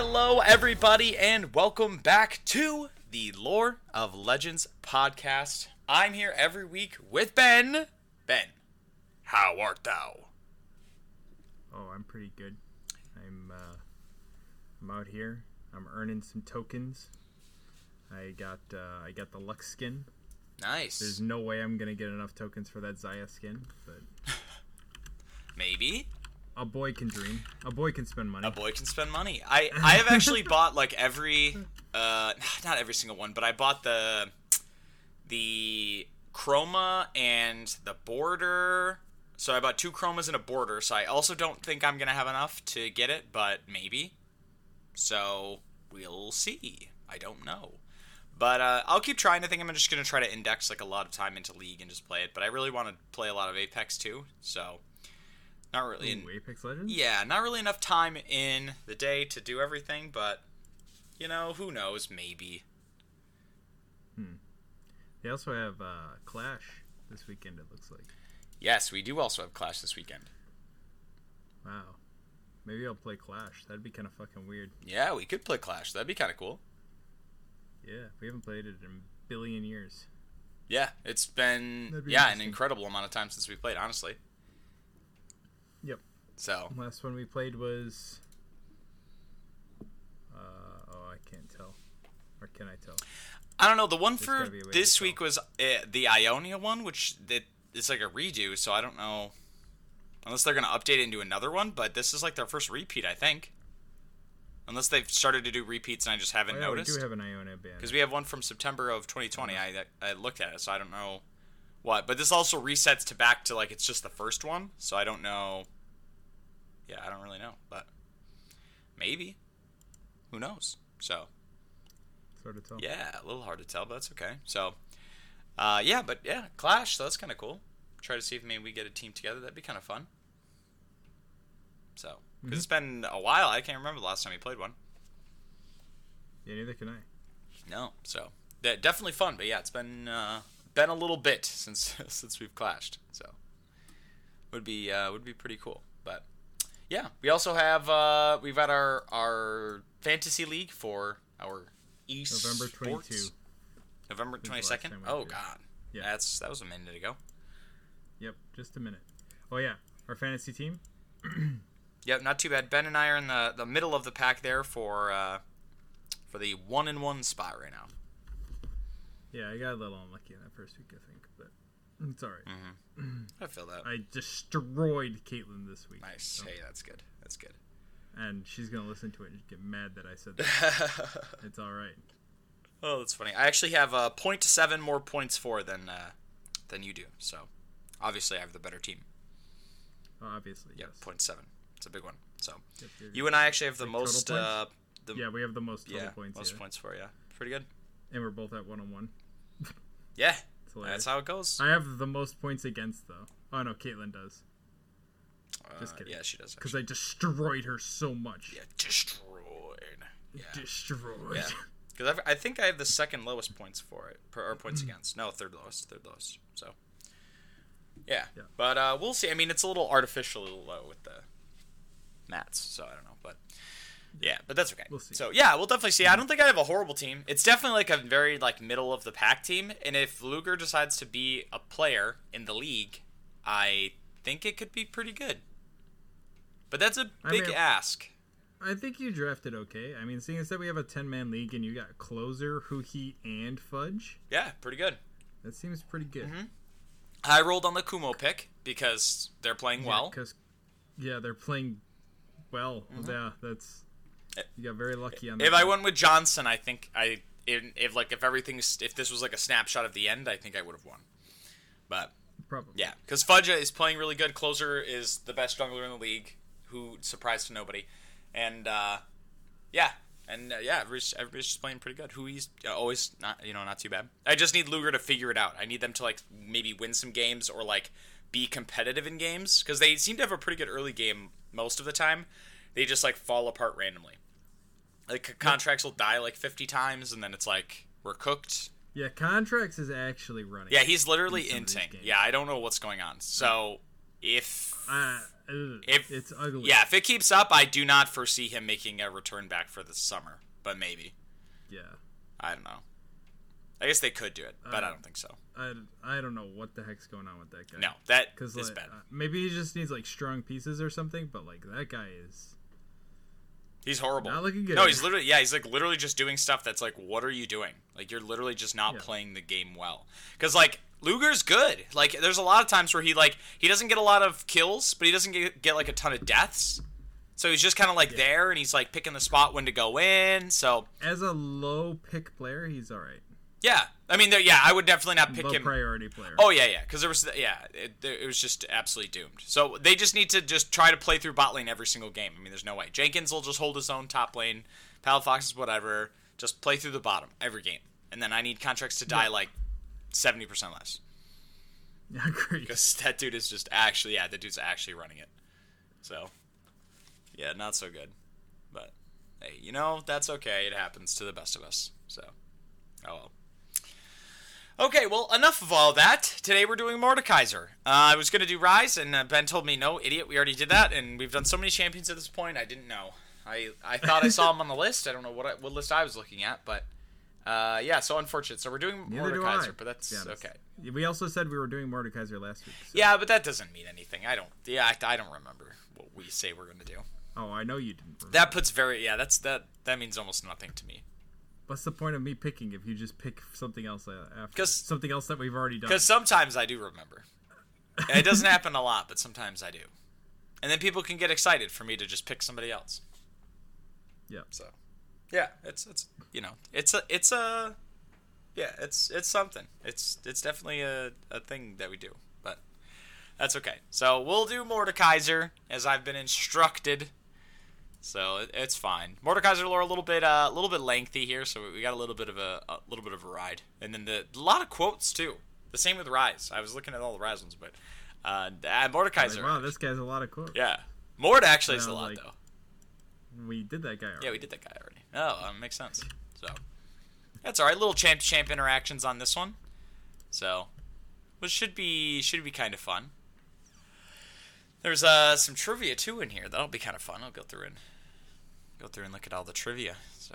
Hello, everybody, and welcome back to the Lore of Legends podcast. I'm here every week with Ben. Ben, how art thou? Oh, I'm pretty good. I'm uh, I'm out here. I'm earning some tokens. I got uh, I got the Lux skin. Nice. There's no way I'm gonna get enough tokens for that Xayah skin, but Maybe a boy can dream. A boy can spend money. a boy can spend money. I I have actually bought like every, uh, not every single one, but I bought the the chroma and the border. So I bought two chromas and a border. So I also don't think I'm gonna have enough to get it, but maybe. So we'll see. I don't know. But uh, I'll keep trying. I think I'm just going to try to index like a lot of time into League and just play it. But I really want to play a lot of Apex too. So not really. in Ooh, Apex Legends. yeah, not really enough time in the day to do everything. But you know, who knows? Maybe. Hmm. They also have uh, Clash this weekend. It looks like. Yes, we do also have Clash this weekend. Wow. Maybe I'll play Clash. That'd be kind of fucking weird. Yeah, we could play Clash. That'd be kind of cool. Yeah, we haven't played it in a billion years. Yeah, it's been be yeah an incredible amount of time since we played. Honestly. So Last one we played was. Uh, oh, I can't tell. Or can I tell? I don't know. The one There's for gotta be a way this week was uh, the Ionia one, which that it's like a redo. So I don't know, unless they're gonna update it into another one. But this is like their first repeat, I think. Unless they've started to do repeats and I just haven't Oh, yeah, noticed. we do have an Iona band. Because we have one from September of 2020. I I looked at it, so I don't know what. But this also resets to back to like it's just the first one, so I don't know. Yeah, I don't really know, but maybe. Who knows? So Sort of tell. yeah, a little hard to tell, but that's okay. So, uh, yeah, but yeah, Clash. So that's kind of cool. Try to see if maybe we get a team together. That'd be kind of fun. So, because it's been a while, I can't remember the last time we played one. Yeah, neither can I. No, so de- definitely fun. But yeah, it's been uh, been a little bit since since we've clashed. So would be uh, would be pretty cool. But yeah, we also have uh, we've had our our fantasy league for our East November 22. November the twenty second. Oh. God, Yeah. that's that was a minute ago. Yep, just a minute. Oh yeah, our fantasy team. Yep, not too bad. Ben and I are in the the middle of the pack there for uh, for the one in one spot right now. Yeah, I got a little unlucky in that first week, I think, but it's all right. Mm. I feel that. I destroyed Caitlyn this week. Nice. so- Hey, that's good. That's good. and she's gonna listen to it and get mad that I said that. it's all right. Oh, that's funny. I actually have uh, 0.7 more points for than uh, than you do. So, obviously, I have the better team. Obviously, Yep, yes. 0.7. It's a big one. So, Yep, you're and I actually have the most. Uh, the yeah, we have the most total yeah, points. most yeah. points for you. Pretty good. and we're both at one on one. Yeah, It's that's how it goes. I have the most points against though. Oh no, Caitlyn does just Uh, kidding. Yeah, she does. because I destroyed her so much. Yeah, destroyed. Yeah, Destroyed. yeah. Because I think I have the second lowest points for it, per, or points against. No, third lowest, third lowest. So, yeah. Yeah. But uh, we'll see. I mean, it's a little artificially low with the mats, so I don't know, but yeah, but that's okay. We'll see. So yeah, we'll definitely see. I don't think I have a horrible team. It's definitely like a very like middle of the pack team, and if Luger decides to be a player in the league, I think it could be pretty good. But that's a big mean- ask. I think you drafted okay. I mean, seeing as that we have a ten man league and you got closer, Huhi and fudge, Yeah, pretty good. that seems pretty good. Mm-hmm. I rolled on the Kumo pick because they're playing well. because yeah, they're playing well. Yeah, that's you got very lucky on that. If I went with Johnson, I think I if, if like if everything's if this was like a snapshot of the end, I think I would have won. But probably yeah, because Fudge is playing really good. Closer is the best jungler in the league, who surprised to nobody, and uh, yeah, and uh, yeah, everybody's, everybody's just playing pretty good. Huhi's uh, always not you know not too bad. I just need Luger to figure it out. I need them to like maybe win some games or like be competitive in games because they seem to have a pretty good early game most of the time. They just like fall apart randomly. Like Contractz will die like 50 times and then it's like we're cooked. Yeah, Contractz is actually running. Yeah, he's literally In some of these inting. Yeah, I don't know what's going on. So if Uh, If- it's ugly. Yeah, if it keeps up, I do not foresee him making a return back for the summer. But maybe. yeah. I don't know. I guess they could do it, but I Uh, don't think so. I, I don't know what the heck's going on with that guy. No, that because is like, bad. uh, maybe he just needs like strong pieces or something. But like that guy is He's horrible. not looking good. No, he's literally yeah, he's like literally just doing stuff that's like, what are you doing? Like you're literally just not Yeah. playing the game well. Because like Luger's good. Like there's a lot of times where he like he doesn't get a lot of kills, but he doesn't get, get like a ton of deaths. So he's just kind of like there, and he's like picking the spot when to go in. So as a low pick player, he's all right. Yeah, I mean, yeah, I would definitely not pick low him. priority player. Oh yeah, yeah, because there was yeah, it, it was just absolutely doomed. So they just need to just try to play through bot lane every single game. I mean, there's no way Jenkins will just hold his own top lane. Palafox is whatever. Just play through the bottom every game, and then I need Contractz to die Yeah. like seventy percent less yeah, great. because that dude is just actually yeah, that dude's actually running it. So yeah, not so good, but hey, you know that's okay. It happens to the best of us. So oh well. Okay, well, enough of all that. Today we're doing Mordekaiser. Uh, I was going to do Ryze, and uh, Ben told me, no, idiot, we already did that, and we've done so many champions at this point, I didn't know. I, I thought I saw him on the list. I don't know what I, what list I was looking at, but uh, yeah, so unfortunate. So we're doing Neither do but that's honest. okay. We also said we were doing Mordekaiser last week. so- Yeah, but that doesn't mean anything. I don't, yeah, I, I don't remember what we say we're going to do. Oh, I know you didn't. Remember. That puts very, yeah, that's, that, that means almost nothing to me. What's the point of me picking if you just pick something else uh, after? something else that we've already done. Because sometimes I do remember. It doesn't happen a lot, but sometimes I do. And then people can get excited for me to just pick somebody else. Yeah. So, yeah, it's it's you know it's a it's a yeah it's it's something. It's it's definitely a, a thing that we do, but that's okay. So we'll do Mordekaiser as I've been instructed. So it, it's fine. Mordekaiser lore a little bit uh, a little bit lengthy here, so we got a little bit of a, a little bit of a ride, and then the a lot of quotes too. The same with Ryze. I was looking at all the Ryze ones, but uh, uh, Mordekaiser. Like, wow, this guy's a lot of quotes. yeah, Mord actually is a lot like- though. We did that guy already. Yeah, we did that guy already. Oh, um, makes sense. So that's all right. Little champ to champ interactions on this one. So, which should be should be kind of fun. There's uh some trivia too in here. That'll be kind of fun. I'll go through and go through and look at all the trivia. So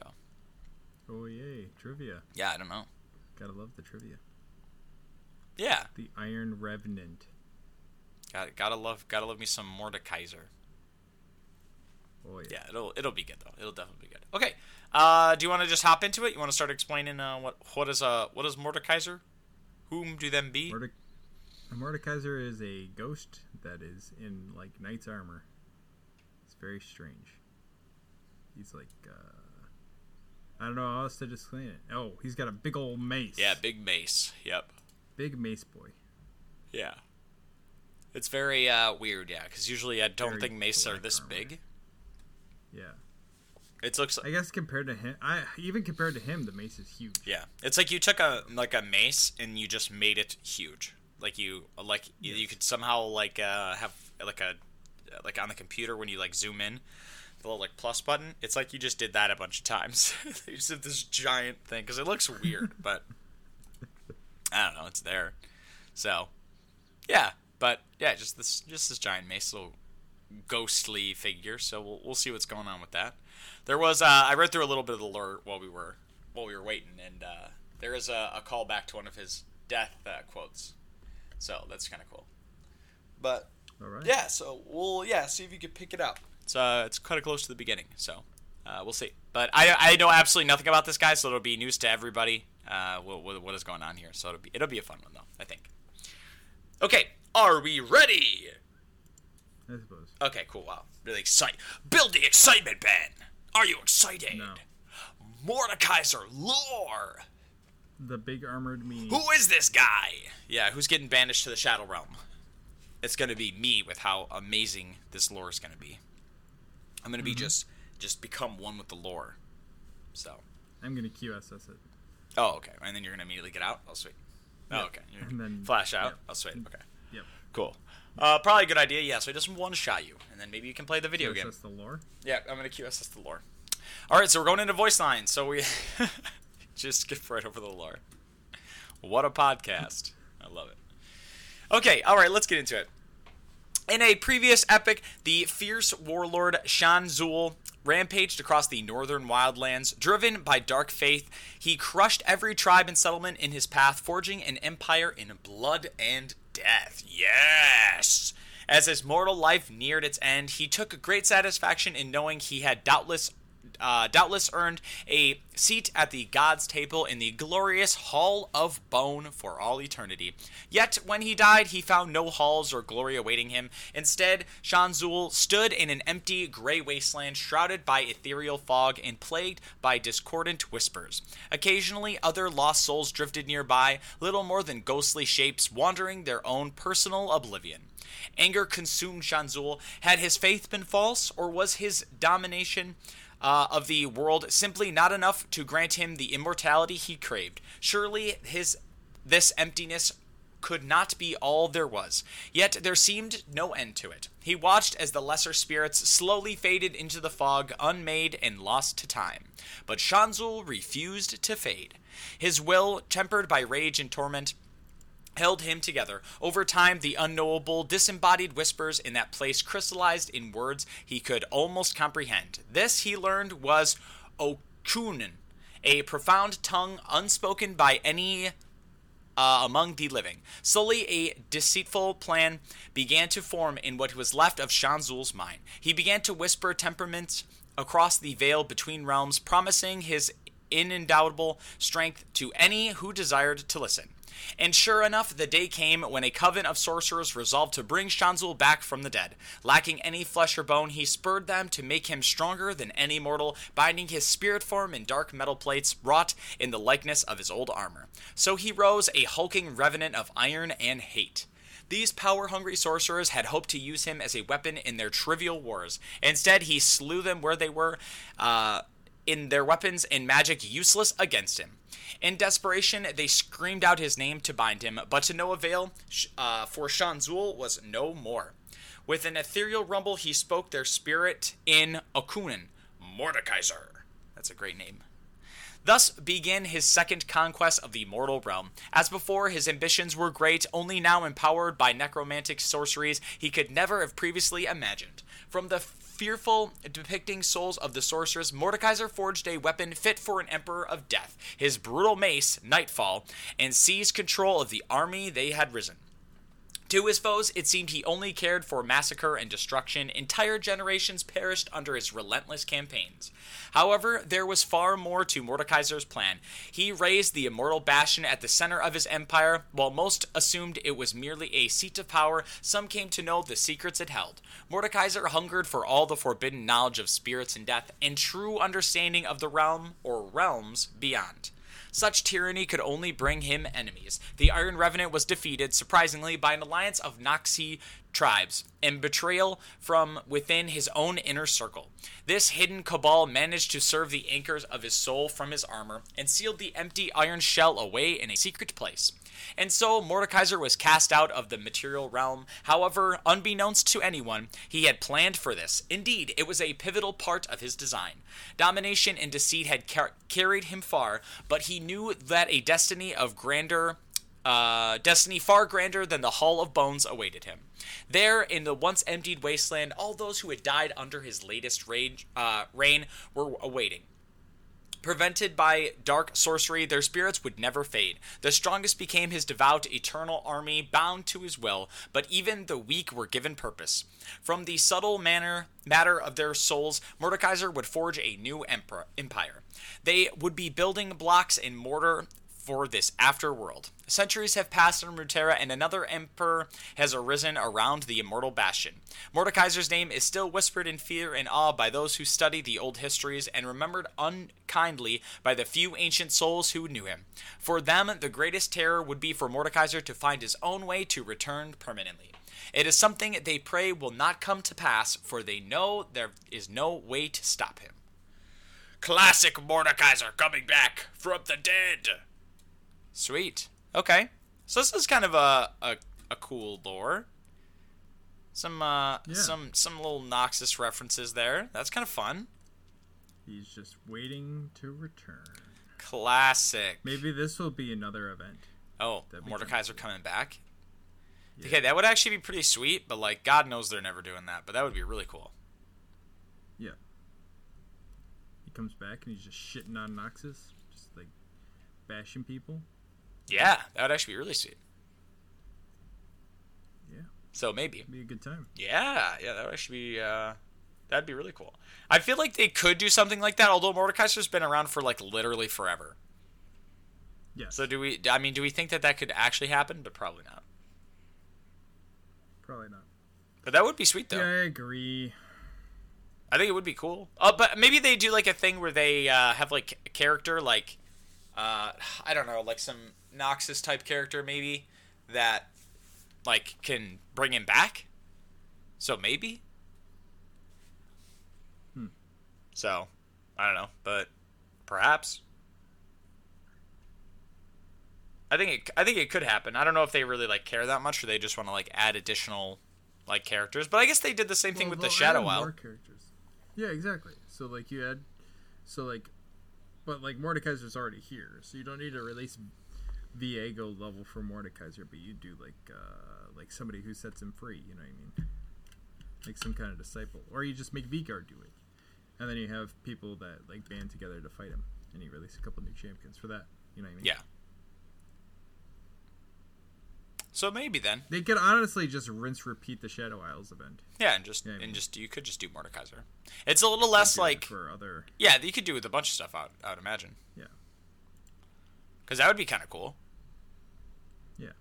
Oh yay, trivia. yeah, I don't know. Gotta love the trivia. Yeah, The Iron Revenant. got gotta love gotta love me some Mordekaiser. Oh yeah. Yeah, it'll it'll be good though. It'll definitely be good. Okay, uh, do you want to just hop into it? You want to start explaining uh, what what is uh what is Mordekaiser? Whom do them be? Morde- Mordekaiser is a ghost that is in like knight's armor. It's very strange. He's like uh I don't know how else to explain it. Oh, he's got a big old mace. Yeah, big mace. Yep. Big mace boy. Yeah. It's very uh, weird, yeah, because usually I don't Very think maces are this armor. big. Yeah. It looks I guess compared to him, I even compared to him, the mace is huge. yeah. It's like you took a like a mace and you just made it huge. Like you like you- you could somehow like uh, have like a like on the computer when you like zoom in the little like plus button. It's like you just did that a bunch of times. you just did this giant thing because it looks weird, but I don't know. It's there. So yeah, but yeah, just this just this giant mace little ghostly figure. So we'll we'll see what's going on with that. There was uh, I read through a little bit of the lore while we were while we were waiting, and uh, there is a, a callback to one of his death uh, quotes. So that's kind of cool. But All right. yeah, so we'll yeah see if you can pick it up. It's uh it's kind of close to the beginning, so uh, we'll see. But I I know absolutely nothing about this guy, so it'll be news to everybody. Uh, what, what, what is going on here? So it'll be it'll be a fun one though, I think. Okay, are we ready? I suppose. Okay, cool. Wow, really excited. Build the excitement, Ben. Are you excited? No. Mordekaiser lore. The big armored me. Who is this guy? Yeah, who's getting banished to the Shadow Realm? It's gonna be me with how amazing this lore is gonna be. I'm gonna be just just become one with the lore. So. I'm gonna QSS it. Oh, okay. And then you're gonna immediately get out. Oh, sweet. Oh, okay. You're And then- flash out. yep. Oh, sweet. Okay. Yep. Cool. Uh, probably a good idea. Yeah. So he doesn't one shot you, and then maybe you can play the video game. QSS the lore. Yeah, I'm gonna QSS the lore. All right, so we're going into voice lines. So we just skip right over the lore. What a podcast! I love it. Okay, all right, let's get into it. In a previous epic, the fierce warlord Sahn-Uzal rampaged across the northern wildlands. Driven by dark faith, he crushed every tribe and settlement in his path, forging an empire in blood and death. Yes! As his mortal life neared its end, he took great satisfaction in knowing he had doubtless uh, doubtless earned a seat at the God's table in the glorious Hall of Bone for all eternity. Yet, when he died, he found no halls or glory awaiting him. Instead, Sahn-Uzal stood in an empty, gray wasteland shrouded by ethereal fog and plagued by discordant whispers. Occasionally, other lost souls drifted nearby, little more than ghostly shapes wandering their own personal oblivion. Anger consumed Sahn-Uzal. Had his faith been false, or was his domination uh, of the world simply not enough to grant him the immortality he craved. Surely his this emptiness could not be all there was. Yet there seemed no end to it. He watched as the lesser spirits slowly faded into the fog, unmade and lost to time. But Sahn-Uzal refused to fade. His will, tempered by rage and torment, held him together. Over time, the unknowable, disembodied whispers in that place crystallized in words he could almost comprehend. This, he learned, was Okunin, a profound tongue unspoken by any uh, among the living. Slowly, a deceitful plan began to form in what was left of Sahn-Uzal's mind. He began to whisper temperaments across the veil between realms, promising his inindubitable strength to any who desired to listen. And sure enough, the day came when a coven of sorcerers resolved to bring Sahn-Uzal back from the dead. Lacking any flesh or bone, he spurred them to make him stronger than any mortal, binding his spirit form in dark metal plates wrought in the likeness of his old armor. So he rose a hulking revenant of iron and hate. These power hungry sorcerers had hoped to use him as a weapon in their trivial wars. Instead, he slew them where they were, uh, in their weapons and magic useless against him. In desperation, they screamed out his name to bind him, but to no avail, uh, for Sahn-Uzal was no more. With an ethereal rumble, he spoke their spirit in Okunin, Mordekaiser. That's a great name. Thus began his second conquest of the mortal realm. As before, his ambitions were great, only now empowered by necromantic sorceries he could never have previously imagined. From the fearful depicting souls of the sorceress, Mordekaiser forged a weapon fit for an emperor of death, his brutal mace, Nightfall, and seized control of the army they had risen. To his foes, it seemed he only cared for massacre and destruction. Entire generations perished under his relentless campaigns. However, there was far more to Mordekaiser's plan. He raised the immortal bastion at the center of his empire. While most assumed it was merely a seat of power, some came to know the secrets it held. Mordekaiser hungered for all the forbidden knowledge of spirits and death and true understanding of the realm or realms beyond. Such tyranny could only bring him enemies. The Iron Revenant was defeated, surprisingly, by an alliance of Noxii tribes and betrayal from within his own inner circle. This hidden cabal managed to serve the anchors of his soul from his armor and sealed the empty iron shell away in a secret place. And so Mordekaiser was cast out of the material realm. However, unbeknownst to anyone, he had planned for this. Indeed, it was a pivotal part of his design. Domination and deceit had car- carried him far, but he knew that a destiny of grander uh, destiny far grander than the Hall of Bones awaited him. There, in the once emptied wasteland, all those who had died under his latest rage, uh, reign were awaiting. Prevented by dark sorcery, their spirits would never fade. The strongest became his devout eternal army, bound to his will, but even the weak were given purpose. From the subtle manner, matter of their souls, Mordekaiser would forge a new empire. They would be building blocks in mortar for this afterworld. Centuries have passed on Runeterra, and another emperor has arisen around the immortal bastion. Mordekaiser's name is still whispered in fear and awe by those who study the old histories and remembered unkindly by the few ancient souls who knew him. For them, the greatest terror would be for Mordekaiser to find his own way to return permanently. It is something they pray will not come to pass, for they know there is no way to stop him. Classic Mordekaiser coming back from the dead. Sweet. Okay. So this is kind of a a, a cool lore. Some uh yeah. some some little Noxus references there. That's kind of fun. He's just waiting to return. Classic. Maybe this will be another event. Oh, Mordekaiser coming back. Yeah. Okay, that would actually be pretty sweet, but like God knows they're never doing that. But that would be really cool. Yeah. He comes back and he's just shitting on Noxus, just like bashing people. Yeah, that would actually be really sweet. Yeah. So maybe. It'd be a good time. Yeah, yeah, that would actually be uh that'd be really cool. I feel like they could do something like that, although Mordekaiser's been around for like literally forever. Yeah. So do we I mean, do we think that that could actually happen? But probably not. Probably not. But that would be sweet though. Yeah, I agree. I think it would be cool. Uh, but maybe they do like a thing where they uh, have like a character like uh, I don't know, like some Noxus type character maybe that like can bring him back. So maybe. Hmm. So I don't know, but perhaps. I think it, I think it could happen. I don't know if they really like care that much, or they just want to like add additional like characters. But I guess they did the same thing with the Shadow Isle. More characters. Yeah, exactly. So like you add, so like, but like Mordekaiser's already here, so you don't need to release Viego level for Mordekaiser, but you do like uh like somebody who sets him free. You know what I mean? Like some kind of disciple, or you just make Vigard do it, and then you have people that like band together to fight him, and you release a couple new champions for that. You know what I mean? Yeah. So maybe then, They could honestly just rinse repeat the Shadow Isles event. yeah, and just Yeah, I mean- and just you could just do Mordekaiser. It's a little less like for other. yeah, you could do with a bunch of stuff. out. I would imagine Yeah. because that would be kind of cool. Yeah.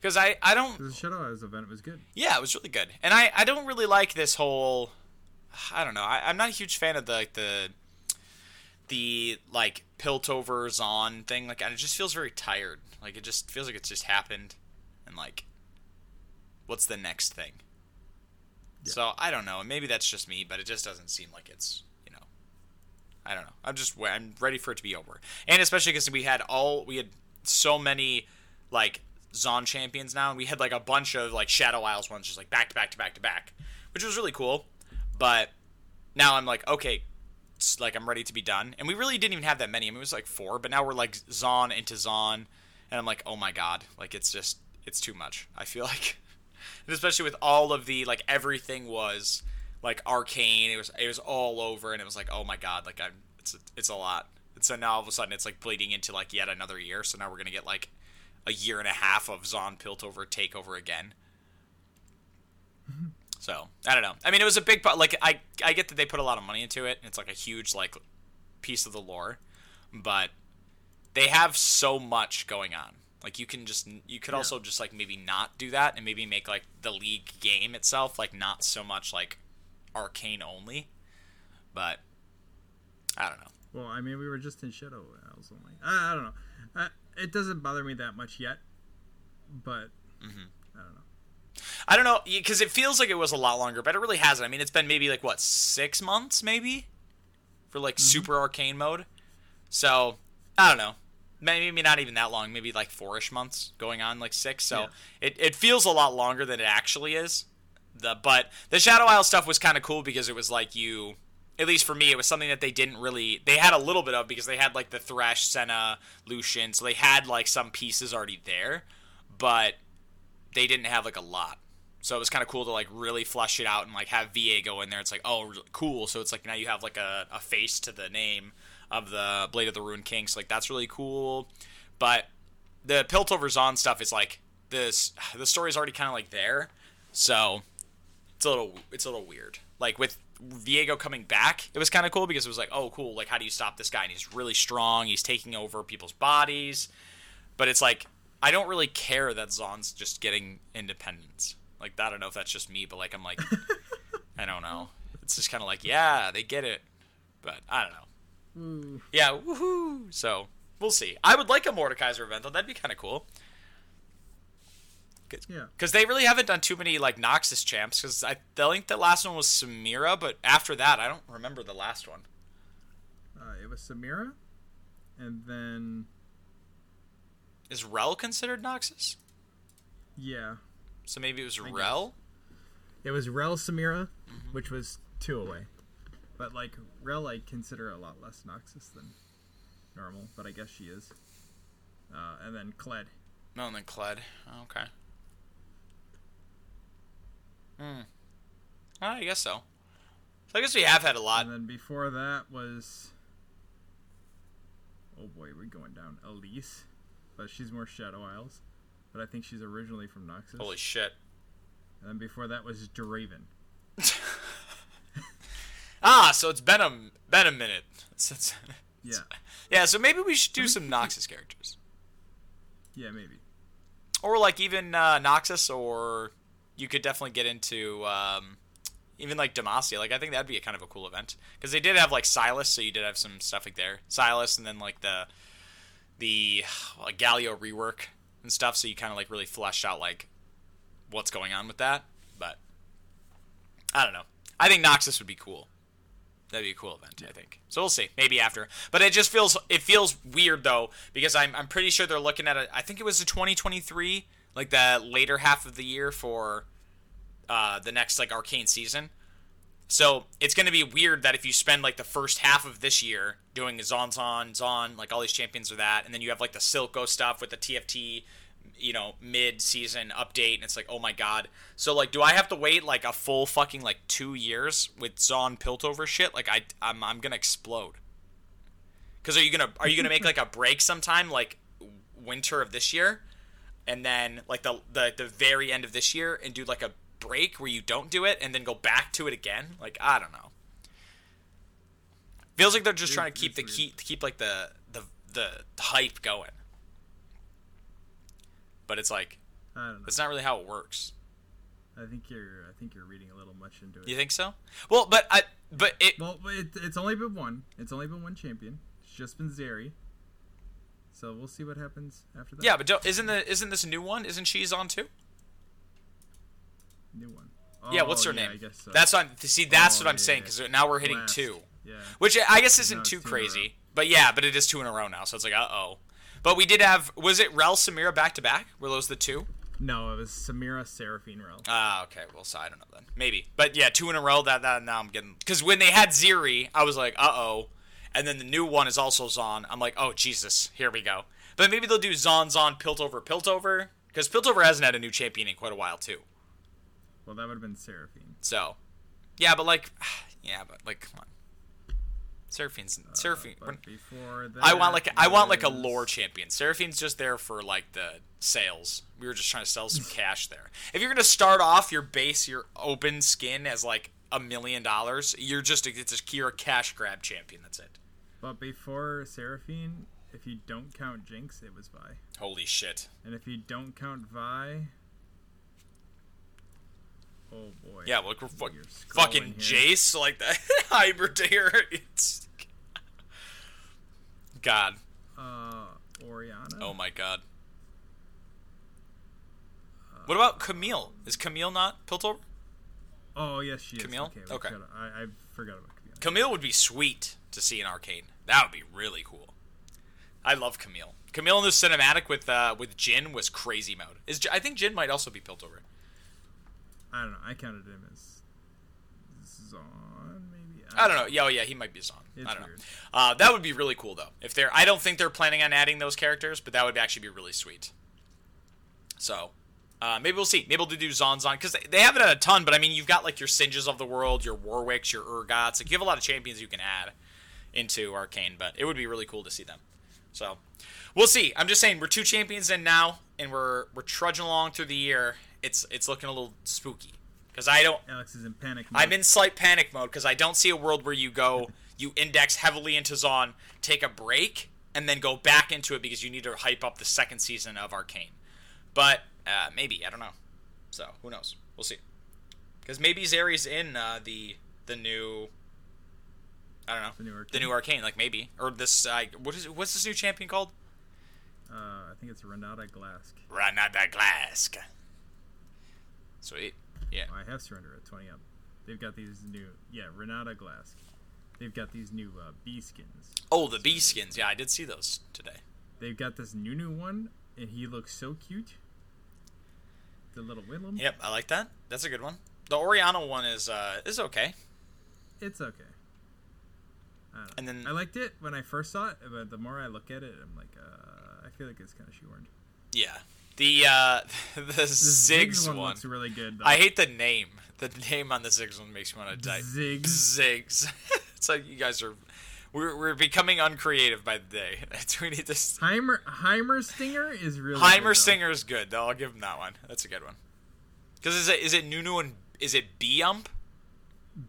Because I I don't. the Shadow Isles event was good. yeah it was really good and I I don't really like this whole I don't know I, I'm not a huge fan of the like the the like Piltover Zaun thing like it just feels very tired like it just feels like it's just happened and like what's the next thing Yeah. so I don't know maybe that's just me but it just doesn't seem like it's you know I don't know I'm just I'm ready for it to be over and especially because we had all we had so many like Zaun champions now and we had like a bunch of like Shadow Isles ones just like back to back to back to back which was really cool but now I'm like okay like I'm ready to be done. And we really didn't even have that many. I mean, it was like four, but now we're like Zaun into Zaun, and I'm like, oh my god, like it's just it's too much. I feel like, and especially with all of the like everything was like arcane. It was it was all over, and it was like, oh my god, like I'm it's it's a lot. And so now all of a sudden it's like bleeding into like yet another year. So now we're gonna get like a year and a half of Zaun Piltover takeover again. Mm-hmm. So I don't know. I mean, it was a big part. Like I, I get that they put a lot of money into it. And it's like a huge like piece of the lore, but they have so much going on. Like you can just you could Yeah. also just like maybe not do that and maybe make like the league game itself like not so much like arcane only. But I don't know. Well, I mean, we were just in Shadow Isles only. I, I don't know. Uh, it doesn't bother me that much yet, but Mm-hmm. I don't know. I don't know because it feels like it was a lot longer, but it really hasn't. I mean, it's been maybe like what six months, maybe, for like super arcane mode. So I don't know, maybe not even that long. Maybe like four-ish months going on, like six. So Yeah. it it feels a lot longer than it actually is. The but the Shadow Isle stuff was kind of cool because it was like you. At least for me, it was something that they didn't really. They had a little bit of because they had like the Thresh, Senna, Lucian, so they had like some pieces already there, but they didn't have like a lot. So it was kind of cool to like really flesh it out and like have Viego in there. It's like, oh, cool. So it's like now you have like a, a face to the name of the Blade of the Ruined King. So like that's really cool. But the Piltover Zaun stuff is like this. The story's already kind of like there, so it's a little it's a little weird. Like with Viego coming back, it was kind of cool because it was like, oh, cool. Like how do you stop this guy? And he's really strong. He's taking over people's bodies but it's like I don't really care that Zaun's just getting independence. Like I don't know if that's just me, but like I'm like I don't know. It's just kind of like yeah, they get it, but I don't know. Ooh. Yeah, woohoo! So we'll see. I would like a Mordekaiser event though. That'd be kind of cool. Yeah. Because they really haven't done too many like Noxus champs. Because I think the last one was Samira, but after that, I don't remember the last one. Uh, it was Samira, and then Is Rell considered Noxus? yeah, So maybe it was guess. Rell. it was Rell Samira, Mm-hmm. which was two away. But like Rell, I consider a lot less Noxus than normal, but I guess she is. Uh, and then Kled. No, and then Kled. Oh, okay. Uh, I guess so. So I guess we have had a lot. And then before that was. Oh boy, we're going down. Elise. But she's more Shadow Isles. But I think she's originally from Noxus. Holy shit. And then before that was Draven. Ah, so it's been a been a minute. Since, Yeah. yeah, so maybe we should do some Noxus characters, Yeah, maybe. or like even uh, Noxus, or you could definitely get into um, even like Demacia. Like I think that'd be a kind of a cool event because they did have like Sylas, so you did have some stuff like there, Sylas, and then like the the like Galio rework and stuff. So you kind of like really fleshed out like what's going on with that. But I don't know. I think Noxus would be cool. That'd be a cool event, I think. So we'll see. Maybe after. But it just feels it feels weird though because I'm I'm pretty sure they're looking at it. I think it was the 2023, like the later half of the year for uh, the next like arcane season. So it's going to be weird that if you spend like the first half of this year doing Zaun Zaun Zaun, like all these champions are that, and then you have like the Silco stuff with the TFT, you know, mid season update, and it's like, oh my god. So like, do I have to wait like a full fucking like two years with Zaun Piltover shit? Like I, I'm, I'm gonna explode. Because are you gonna are you gonna make like a break sometime like winter of this year, and then like the the the very end of this year and do like a break where you don't do it and then go back to it again? Like I don't know. Feels like they're just trying to keep the keep keep like the the the hype going. But it's like I don't know. that's not really how it works. I think you're. I think you're reading a little much into it. You think so? Well, but I but it Well, it, it's only been one. It's only been one champion. It's just been Zeri. So we'll see what happens after that. yeah, but isn't the isn't this a new one? Isn't she on too? New one. yeah, what's Oh, her name? I guess so. That's on. See, that's Oh, what I'm yeah, saying yeah. because now we're hitting Blast. two, Yeah. which I guess isn't it's too two in a row. crazy. But yeah, but it is two in a row now, so it's like uh oh. But we did have was it Rell Samira back to back? Were those the two? No, it was Samira Seraphine Rell. Ah, okay. Well, so I don't know then. Maybe, but yeah, two in a row. That that now I'm getting because when they had Zeri, I was like, uh oh, and then the new one is also Zaun. I'm like, oh Jesus, here we go. But maybe they'll do Zaun Zaun Piltover Piltover because Piltover hasn't had a new champion in quite a while too. Well, that would have been Seraphine. So, yeah, but like, yeah, but like, come on, Seraphine's Seraphine. Uh, before that, I want like I want like a lore champion. Seraphine's just there for like the sales. We were just trying to sell some cash there. If you're gonna start off your base, your open skin as like a million dollars, you're just it's a you're a cash grab champion. That's it. But before Seraphine, if you don't count Jinx, it was Vi. Holy shit. And if you don't count Vi, oh boy. Yeah, look, we're fuck, fucking. Jace like that hybrid here. It's God. Uh, Orianna. Oh my god. What about Camille? Is Camille not Piltover? Oh yes, she is. Camille? Okay. I, I forgot about Camille. Camille would be sweet to see in Arcane. That would be really cool. I love Camille. Camille in the cinematic with uh, with Jhin was crazy mode. Is I think Jhin might also be Piltover. I don't know. I counted him as Zaun, maybe. I don't know. Yeah, oh yeah, he might be Zaun. It's I don't weird. know. Uh, that would be really cool though. If they're, I don't think they're planning on adding those characters, but that would actually be really sweet. So, uh, maybe we'll see. Maybe we'll do Zaun Zaun because they, they haven't had a ton, but I mean, you've got like your Singeds of the world, your Warwicks, your Urgots. Like you have a lot of champions you can add into Arcane, but it would be really cool to see them. So, we'll see. I'm just saying we're two champions in now, and we're we're trudging along through the year. It's it's looking a little spooky because I don't Alex is in panic. I'm in slight panic mode because I don't see a world where you go, you index heavily into Zaun, take a break, and then go back into it because you need to hype up the second season of Arcane. But uh, maybe I don't know. So who knows? We'll see. Because maybe Zeri's in uh, the the new. I don't know The new Arcane? the new Arcane, like maybe or this. Uh, what is what's this new champion called? Uh, I think it's Renata Glask. Renata Glask. Sweet. Yeah. I have surrendered at 20 up. They've got these new, yeah, Renata Glask. They've got these new uh, bee skins. Oh, the bee skins. Yeah, I did see those today. They've got this new new one, and he looks so cute. The little Willump. Yep, I like that. That's a good one. The Orianna one is uh is okay. It's okay. I. And then- I liked it when I first saw it, but the more I look at it, I'm like, uh, I feel like it's kind of shoehorned. Yeah. The uh the The Ziggs, one, one. looks really good. Though. I hate the name. The name on the Ziggs one makes me want to die. Ziggs. Ziggs. it's like you guys are we're, we're becoming uncreative by the day. we need this Heimer Heimerstinger is really Heimer. Singer is good though. I'll give him that one. That's a good one. Because is it is it Nunu and is it B ump?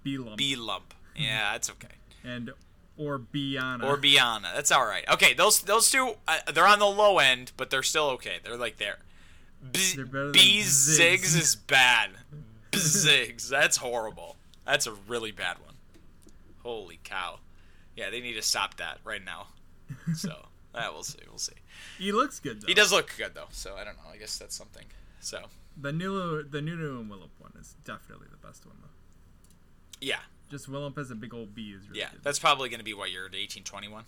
Beelump B lump. Yeah, that's okay. and or Biana Or Biana. That's all right. Okay, those those two uh, they're on the low end, but they're still okay. They're like there. B, They're better than B Ziggs. Is bad. Ziggs, that's horrible. That's a really bad one. Holy cow. Yeah, they need to stop that right now. So, uh, we'll see. We'll see. He looks good though. He does look good though, so I don't know. I guess that's something. So, The new the and Willump one is definitely the best one though. yeah, Just Willump as a big old B is really yeah, good. that's probably going to be what your 1821. Mm,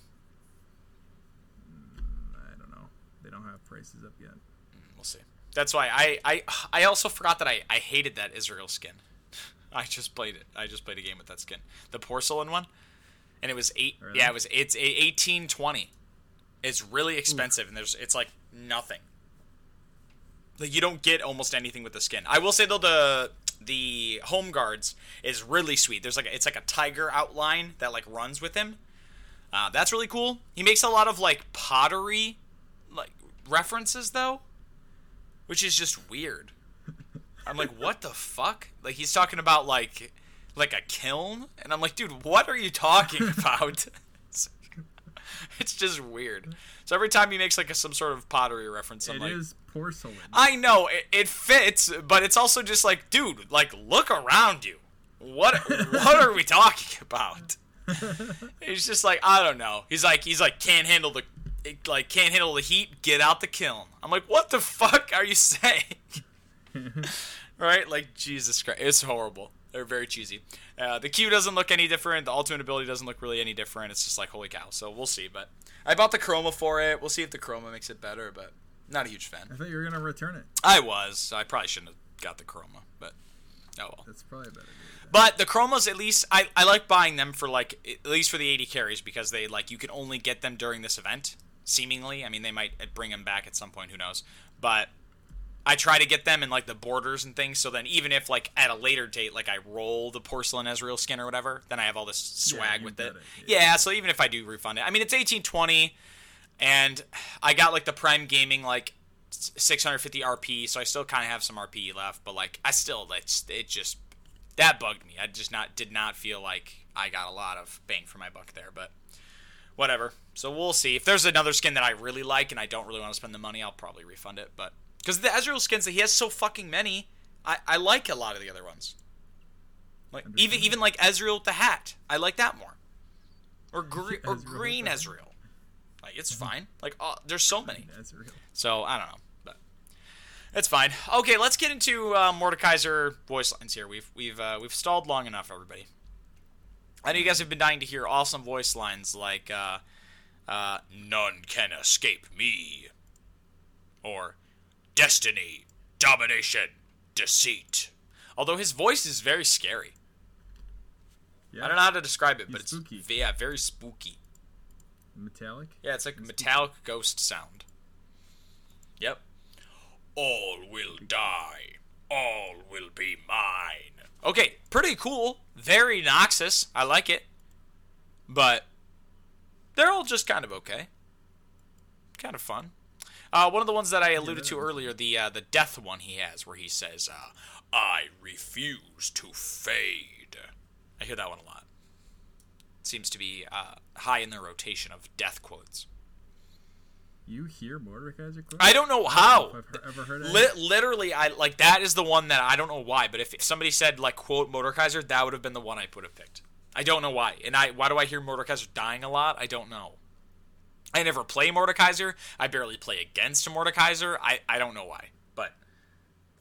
I don't know. They don't have prices up yet. Mm, we'll see. That's why I I I also forgot that I I hated that Ezreal skin. I just played it. I just played a game with that skin, the porcelain one, and it was eight. Really? Yeah, it was it's eighteen twenty. It's really expensive, and there's it's like nothing. Like you don't get almost anything with the skin. I will say though the the home guards is really sweet. There's like a, it's like a tiger outline that like runs with him. Uh, that's really cool. He makes a lot of like pottery like references though, which is just weird. I'm like, what the fuck? Like he's talking about like like a kiln, and I'm like, dude, what are you talking about? it's just weird. So every time he makes like a, some sort of pottery reference, I'm It like, is porcelain. I know it, it fits, but it's also just like, dude, like look around you. What what are we talking about? He's just like, I don't know. He's like, he's like, can't handle the, like, can't handle the heat. Get out the kiln. I'm like, what the fuck are you saying? right? Like, Jesus Christ, it's horrible. They're very cheesy. Uh, the Q doesn't look any different. The ultimate ability doesn't look really any different. It's just like, holy cow. So we'll see. But I bought the chroma for it. We'll see if the chroma makes it better. But not a huge fan. I thought you were gonna return it. I was. I probably shouldn't have got the chroma, but oh well. That's probably a better. But the chromas, at least, I, I like buying them for like at least for the AD carries because they like you can only get them during this event. Seemingly, I mean they might bring them back at some point. Who knows? But I try to get them in like the borders and things. So then even if like at a later date, like I roll the porcelain Ezreal skin or whatever, then I have all this swag you with it. it, Yeah. yeah. So even if I do refund it, I mean it's 1820, and I got like the Prime Gaming like 650 RP, so I still kind of have some RP left. But like I still it's it just that bugged me. I just not did not feel like I got a lot of bang for my buck there, but whatever. So we'll see. If there's another skin that I really like and I don't really want to spend the money, I'll probably refund it. But because the Ezreal skins that he has so fucking many, I, I like a lot of the other ones. Like even even like Ezreal with the hat, I like that more. Or gre- or green. Ezreal, like it's fine. Like oh, there's so many. That's real. So I don't know, but it's fine. Okay, let's get into uh, Mordekaiser voice lines here. We've we've uh, we've stalled long enough, everybody. I know you guys have been dying to hear awesome voice lines like uh, uh, "None can escape me," or "Destiny, domination, deceit." Although his voice is very scary. Yeah. I don't know how to describe it, but it's spooky. yeah, very spooky. Metallic. Yeah, it's like a metallic ghost sound. Yep. All will die. All will be mine. Okay, pretty cool. Very Noxus. I like it. But they're all just kind of okay. Kind of fun. Uh, one of the ones that I alluded to earlier, the uh, the death one he has, where he says, uh, "I refuse to fade." I hear that one a lot. Seems to be uh, high in the rotation of death quotes. You hear Mordekaiser quotes? I don't know I how. if I've ever heard Li- it. literally, I like that is the one that I don't know why, but if somebody said like quote Mordekaiser, that would have been the one I would have picked. I don't know why, and I why do I hear Mordekaiser dying a lot? I don't know. I never play Mordekaiser. I barely play against Mordekaiser. I I don't know why, but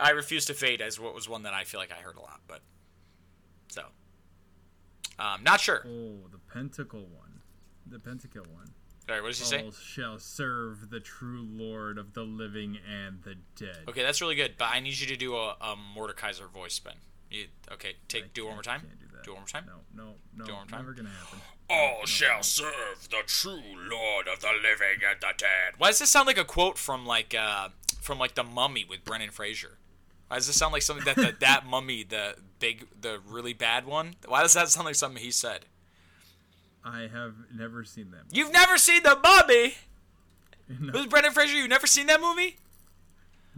I refuse to fade as what was one that I feel like I heard a lot, but so um, not sure. Oh, the Pentakill one. The pentakill one. All right, what does he say? All shall serve the true Lord of the living and the dead. Okay, that's really good, but I need you to do a, a Mordekaiser voice spin. You, okay, take do it one more time. do that. Do it one more time. No, no, no. Do it one more time. Never gonna happen. All shall serve the true Lord of the living and the dead. Why does this sound like a quote from like uh from like the Mummy with Brendan Fraser? Why does this sound like something that the, that Mummy, the big, the really bad one? Why does that sound like something he said? I have never seen them. You've never seen the Mummy? No. With Brendan Fraser, you've never seen that movie?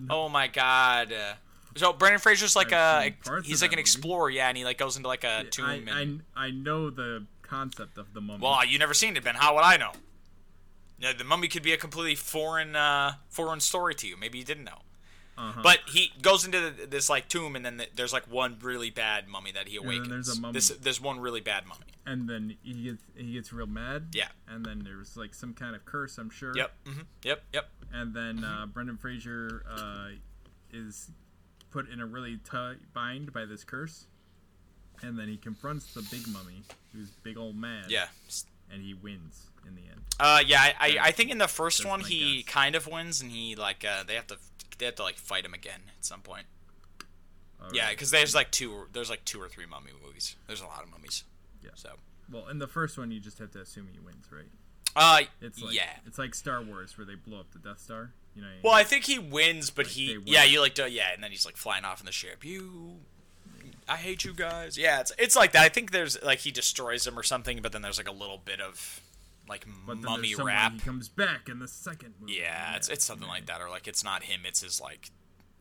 Oh my god. Uh, so Brendan Fraser's like I've a he's like that an movie. explorer, yeah, and he like goes into like a tomb I, and I, I know the concept of the mummy. Well, you never seen it, Ben. How would I know? Yeah, the mummy could be a completely foreign uh, foreign story to you. Maybe you didn't know. Uh-huh. But he goes into the, this like tomb, and then th there's like one really bad mummy that he then awakens. there's a mummy. This there's one really bad mummy. and then he gets he gets real mad. Yeah. And then there's like some kind of curse, I'm sure. Yep. hmm Yep. Yep. And then uh, Brendan Fraser uh, is put in a really tight bind by this curse. And then he confronts the big mummy, who's big old man. Yeah. And he wins in the end. Uh, yeah. I, I, I think in the first That's one he guess. kind of wins, and he like uh, they have to they have to like fight him again at some point. All Yeah, because there's like two there's like two or three mummy movies. There's a lot of mummies. Yeah. So. Well, in the first one, you just have to assume he wins, right? Uh, It's like yeah. it's like Star Wars where they blow up the Death Star. You know. Well, I think he wins, but Like, he yeah, you like do yeah, and then he's like flying off in the ship. You, I hate you guys. Yeah, it's it's like that. I think there's like he destroys them or something, but then there's like a little bit of like but mummy rap. He comes back in the second movie. Yeah, it's it's something like that, or like it's not him, it's his like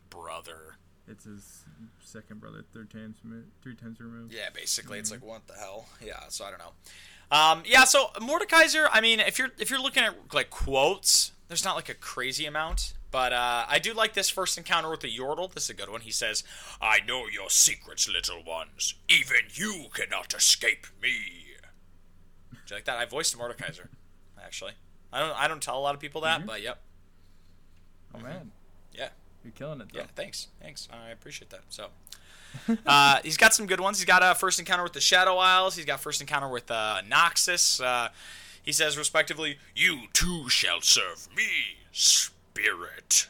brother. It's his second brother, third times, three times removed. Yeah, basically, it's like what the hell. Yeah, so I don't know. Um, yeah, so Mordekaiser. I mean, if you're if you're looking at like quotes, there's not like a crazy amount, but uh, I do like this first encounter with the Yordle. This is a good one. He says, "I know your secrets, little ones. Even you cannot escape me." Like that? I voiced Mordekaiser, actually. I don't I don't tell a lot of people that, Mhm. but yep, Oh man, yeah. you're killing it. Though. Yeah, thanks, thanks. I appreciate that. So, uh, he's got some good ones. He's got a first encounter with the Shadow Isles. He's got first encounter with uh, Noxus. Uh, he says, respectively, "You too shall serve me, spirit."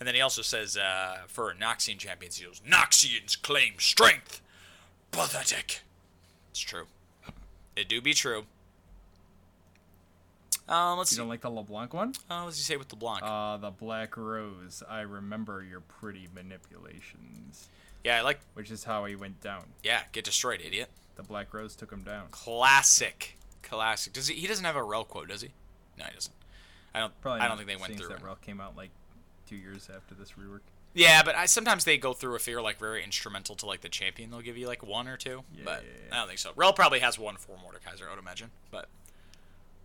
And then he also says, uh, for Noxian champions, he goes, "Noxians claim strength, pathetic." It's true. It do be true. Um, let's You see. don't like the LeBlanc one? Uh, what does he say with the Blanc? Uh, the Black Rose. I remember your pretty manipulations, yeah, I like. which is how he went down. Yeah, get destroyed, idiot. The Black Rose took him down. Classic, classic. Does he? He doesn't have a Rell quote, does he? No, he doesn't. I don't. Probably. I don't think they went through. That. Rell came out like two years after this rework. Yeah, but I, sometimes they go through if you're like very instrumental to like the champion, they'll give you like one or two. Yeah, but yeah, yeah. I don't think so. Rell probably has one for Mordekaiser, I would imagine. But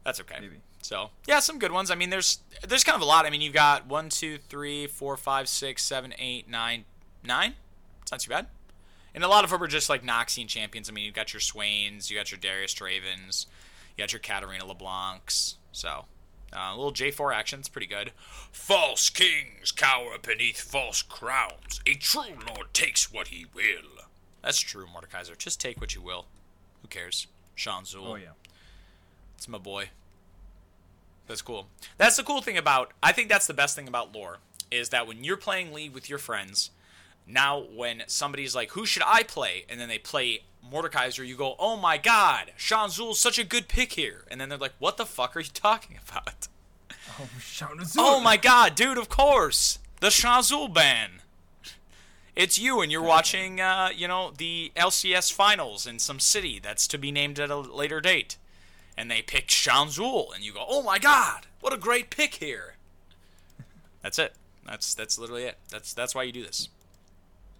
that's okay. Maybe. So yeah, some good ones. I mean, there's there's kind of a lot. I mean, you've got one, two, three, four, five, six, seven, eight, nine, nine. It's not too bad. And a lot of them are just like Noxian champions. I mean, you've got your Swains, you got your Darius Dravens, you got your Katarina LeBlancs. So uh, a little J4 action. It's pretty good. False kings cower beneath false crowns. A true lord takes what he will. That's true, Mordekaiser. Just take what you will. Who cares? Sahn-Uzal. Oh yeah. It's my boy. That's cool. That's the cool thing about. I think that's the best thing about lore is that when you're playing League with your friends, now when somebody's like, "Who should I play?" and then they play Mordekaiser, you go, "Oh my God, Sahn-Uzal's such a good pick here," and then they're like, "What the fuck are you talking about?" Oh, Shauna Oh my God, dude! Of course, the Sahn-Uzal ban. It's you, and you're watching, uh, you know, the LCS finals in some city that's to be named at a later date, and they pick Sahn-Uzal, and you go, "Oh my God, what a great pick here!" That's it. That's that's literally it. That's that's why you do this.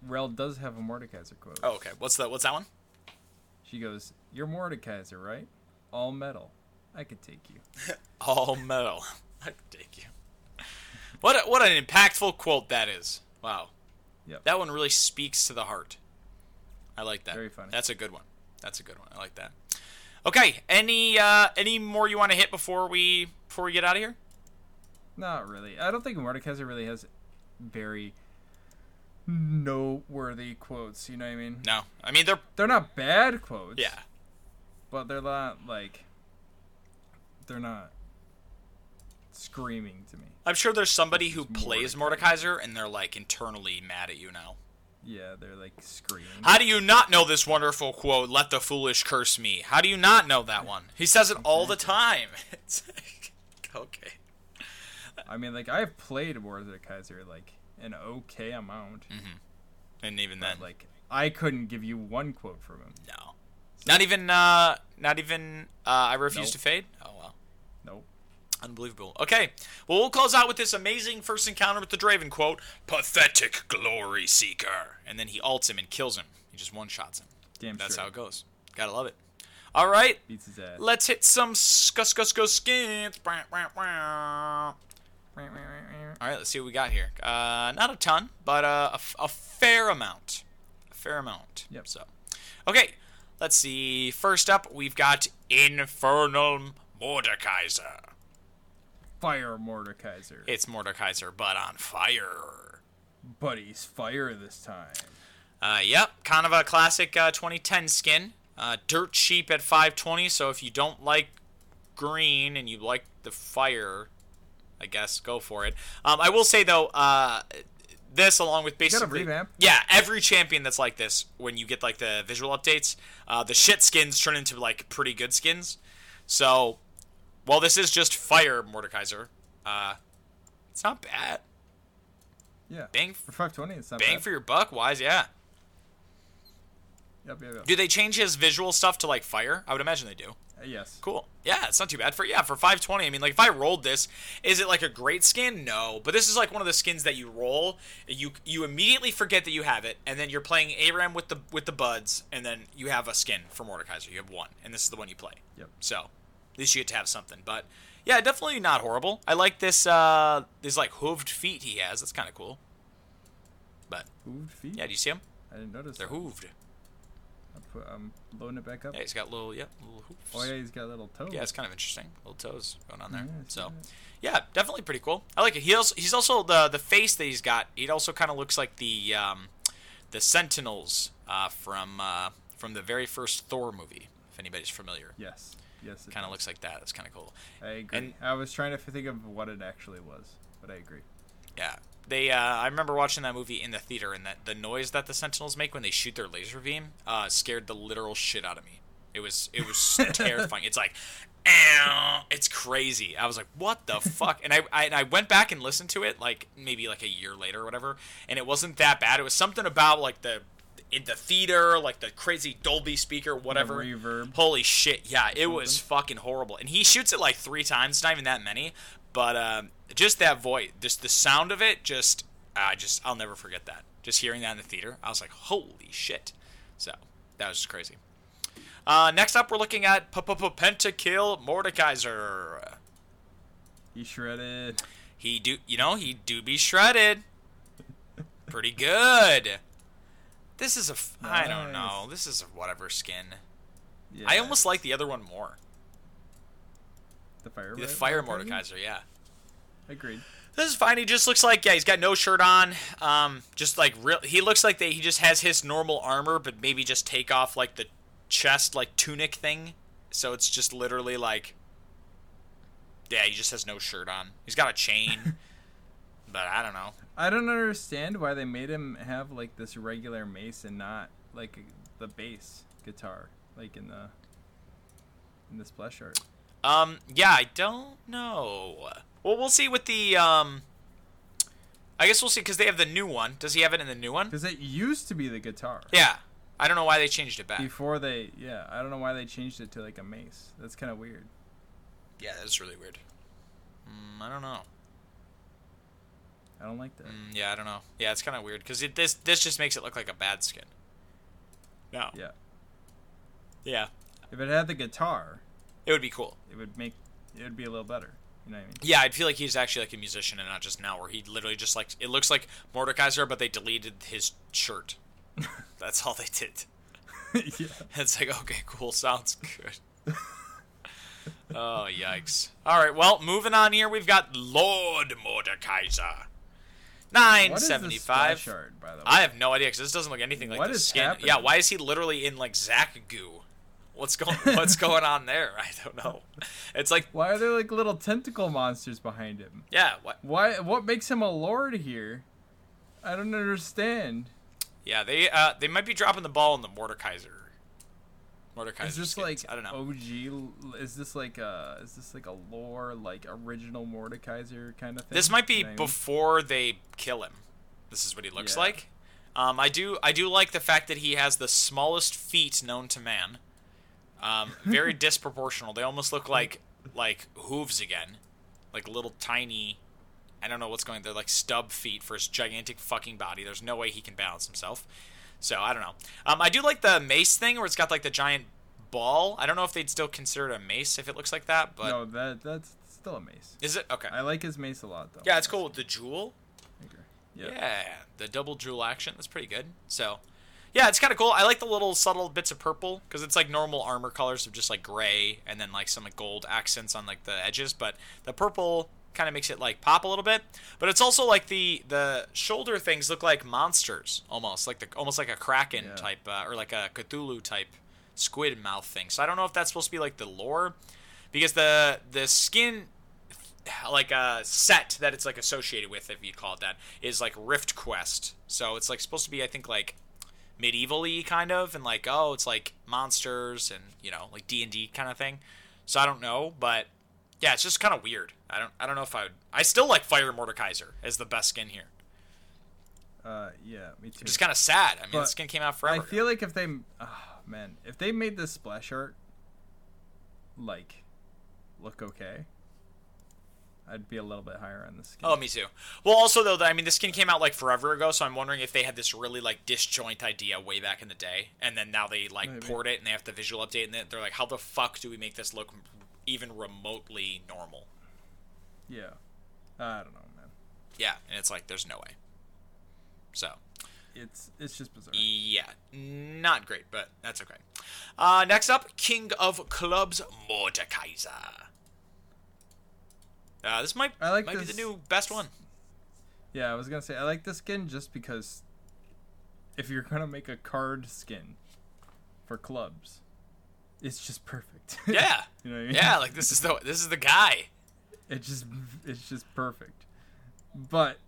Rell does have a Mordekaiser quote. Oh, okay. What's that? What's that one? She goes, "You're Mordekaiser, right? All metal. I could take you." All metal. I can take you. What a, what an impactful quote that is. Wow. Yep. That one really speaks to the heart. I like that. Very funny. That's a good one. That's a good one. I like that. Okay. Any uh, any more you want to hit before we before we get out of here? Not really. I don't think Mordekaiser really has very noteworthy quotes. You know what I mean? No. I mean they're They're not bad quotes. yeah. But they're not like. They're not screaming to me. I'm sure there's somebody who plays Mordekaiser. Mordekaiser and they're like internally mad at you now. Yeah, they're like screaming. How do you not know this wonderful quote, let the foolish curse me? How do you not know that one? He says it all the time. It's like, okay. I mean, like I've played Kaiser like an okay amount, And even then, like I couldn't give you one quote from him. no. Not even, uh, not even, uh, I refuse Nope. to fade? Oh, well. Unbelievable. Okay. Well, we'll close out with this amazing first encounter with the Draven quote Pathetic glory seeker. And then he ults him and kills him. He just one shots him. Damn That's straight. how it goes. Gotta love it. All right. Beats his ass. Let's hit some skus skus skus skins. All right, let's see what we got here. Uh, not a ton, but uh, a, a fair amount. A fair amount. Yep. So, okay, let's see. First up, we've got Infernal Mordekaiser. Fire Mordekaiser. It's Mordekaiser, but on fire. but he's fire this time. Uh, yep, kind of a classic uh, 2010 skin. Uh, dirt cheap at 520. So if you don't like green and you like the fire, I guess go for it. Um, I will say though, uh, this along with basically revamp? yeah, every champion that's like this when you get like the visual updates, uh, the shit skins turn into like pretty good skins. So while this is just fire Mordekaiser, uh, it's not bad. Yeah. Bang For 520, it's not bang bad. for your buck, wise, yeah. Yep, yep, yep. Do they change his visual stuff to like fire? I would imagine they do. Uh, yes. Cool. Yeah, it's not too bad for yeah for 520. I mean, like if I rolled this, is it like a great skin? No, but this is like one of the skins that you roll, you you immediately forget that you have it, and then you're playing ARAM with the with the buds, and then you have a skin for Mordekaiser. You have one, and this is the one you play. Yep. So least you get to have something. But yeah, definitely not horrible. I like this uh this like hooved feet he has. That's kind of cool. But Hooved feet? yeah, do you see them? I didn't notice They're that. hooved. Put, I'm loading it back up. Yeah, he's got little yeah little hooves. Oh, yeah, he's got little toes. Yeah, it's kind of interesting. Little toes going on there. Yeah, so, yeah, definitely pretty cool. I like it. He also he's also the the face that he's got. It also kind of looks like the um, the Sentinels uh, from uh, from the very first Thor movie. If anybody's familiar, Yes. Yes. it kind of looks like that. It's kind of cool. I agree. and- I was trying to think of what it actually was, but I agree. Yeah. They, uh, I remember watching that movie in the theater, and that the noise that the Sentinels make when they shoot their laser beam uh, scared the literal shit out of me. It was, it was terrifying. It's like, it's crazy. I was like, what the fuck? And I, I, and I went back and listened to it, like maybe like a year later or whatever, and it wasn't that bad. It was something about like the, in the theater, like the crazy Dolby speaker, whatever. reverb. Holy shit! Yeah, it was fucking horrible. And he shoots it like three times. Not even that many, but um, just that voice, just the sound of it, just I just I'll never forget that. Just hearing that in the theater, I was like, holy shit! So that was just crazy. Uh, next up, we're looking at Pentakill Mordekaiser. He shredded. He do, you know, he do be shredded. Pretty good. This is a, f- I don't know. This is a whatever skin. Yeah. I almost like the other one more. the fire. The Fire Mordekaiser? Mordekaiser, yeah. Agreed. This is fine. He just looks like yeah, he's got no shirt on. Um, just like real. He looks like that. He just has his normal armor, but maybe just take off like the chest like tunic thing. So it's just literally like, yeah, he just has no shirt on. He's got a chain, but I don't know. I don't understand why they made him have like this regular mace and not like the bass guitar, like in the in the splash art. Um, yeah, I don't know. Well, we'll see with the um. I guess we'll see because they have the new one. Does he have it in the new one? Because it used to be the guitar. Yeah, I don't know why they changed it back. Before they, yeah, I don't know why they changed it to like a mace. That's kind of weird. Yeah, that's really weird. Mm, I don't know. I don't like that. Mm, yeah, I don't know. Yeah, it's kind of weird because this this just makes it look like a bad skin. No. Yeah. Yeah. If it had the guitar, It would be cool. it would make it would be a little better. You know what I mean? Yeah, I'd feel like he's actually like a musician and not just now, where he literally just like it looks like Mordekaiser, but they deleted his shirt. That's all they did. yeah. It's like okay, cool, sounds good. oh yikes! All right, well, moving on here, we've got Lord Mordekaiser, nine seventy splash art, by the way? I have no idea because this doesn't look anything like What the skin. happening? Yeah, why is he literally in like Zac goo? What's going What's going on there? I don't know. It's like Why are there like little tentacle monsters behind him? yeah, what? Why? What makes him a lord here? I don't understand. Yeah, they uh they might be dropping the ball in the Mordekaiser Is this skins. like I don't know. OG? Is this like a is this like a lore like original Mordekaiser kind of thing? This might be You know what I mean? before they kill him. This is what he looks Yeah. like. Um, I do I do like the fact that he has the smallest feet known to man. Um, very disproportional. They almost look like like hooves again, like little tiny. I don't know what's going. They're like stub feet for his gigantic fucking body. There's no way he can balance himself. So I don't know. Um, I do like the mace thing where it's got like the giant ball. I don't know if they'd still consider it a mace if it looks like that, but no, that that's still a mace. is it okay? I like his mace a lot though. Yeah, it's cool with the jewel. Yeah. Yeah. the double jewel action. That's pretty good. So, yeah, it's kind of cool. I like the little subtle bits of purple because it's like normal armor colors of just like gray and then like some like gold accents on like the edges, but the purple kind of makes it like pop a little bit. But it's also like the the shoulder things look like monsters almost, like the almost like a kraken Yeah. type uh, or like a Cthulhu type squid mouth thing. So I don't know if that's supposed to be like the lore because the the skin like a set that it's like associated with, if you call it that, is like Rift Quest. So it's like supposed to be, I think, like medieval-y kind of, and like oh, it's like monsters and you know like D and D kind of thing. So I don't know, but yeah, it's just kind of weird. I don't I don't know if I would. I still like Fire Mordekaiser as the best skin here. Uh, yeah, me too. Just kind of sad. I mean, the But skin came out forever. I feel like if they, oh, man, if they made this splash art, like, look okay, I'd be a little bit higher on the skin. Oh, me too. Well, also though, I mean, this skin came out like forever ago, so I'm wondering if they had this really like disjoint idea way back in the day, and then now they like Maybe. poured it and they have the visual update, and they're like, how the fuck do we make this look even remotely normal? yeah, I don't know, man. Yeah, and it's like, there's no way. So, It's it's just bizarre. yeah, not great, but that's okay. Uh, next up, King of Clubs, Mordekaiser. Uh, this might I like might be the new best one. Yeah, I was gonna say I like the skin just because if you're gonna make a card skin for clubs, it's just perfect. Yeah, you know what I mean? yeah, like this is the this is the guy. It just it's just perfect. But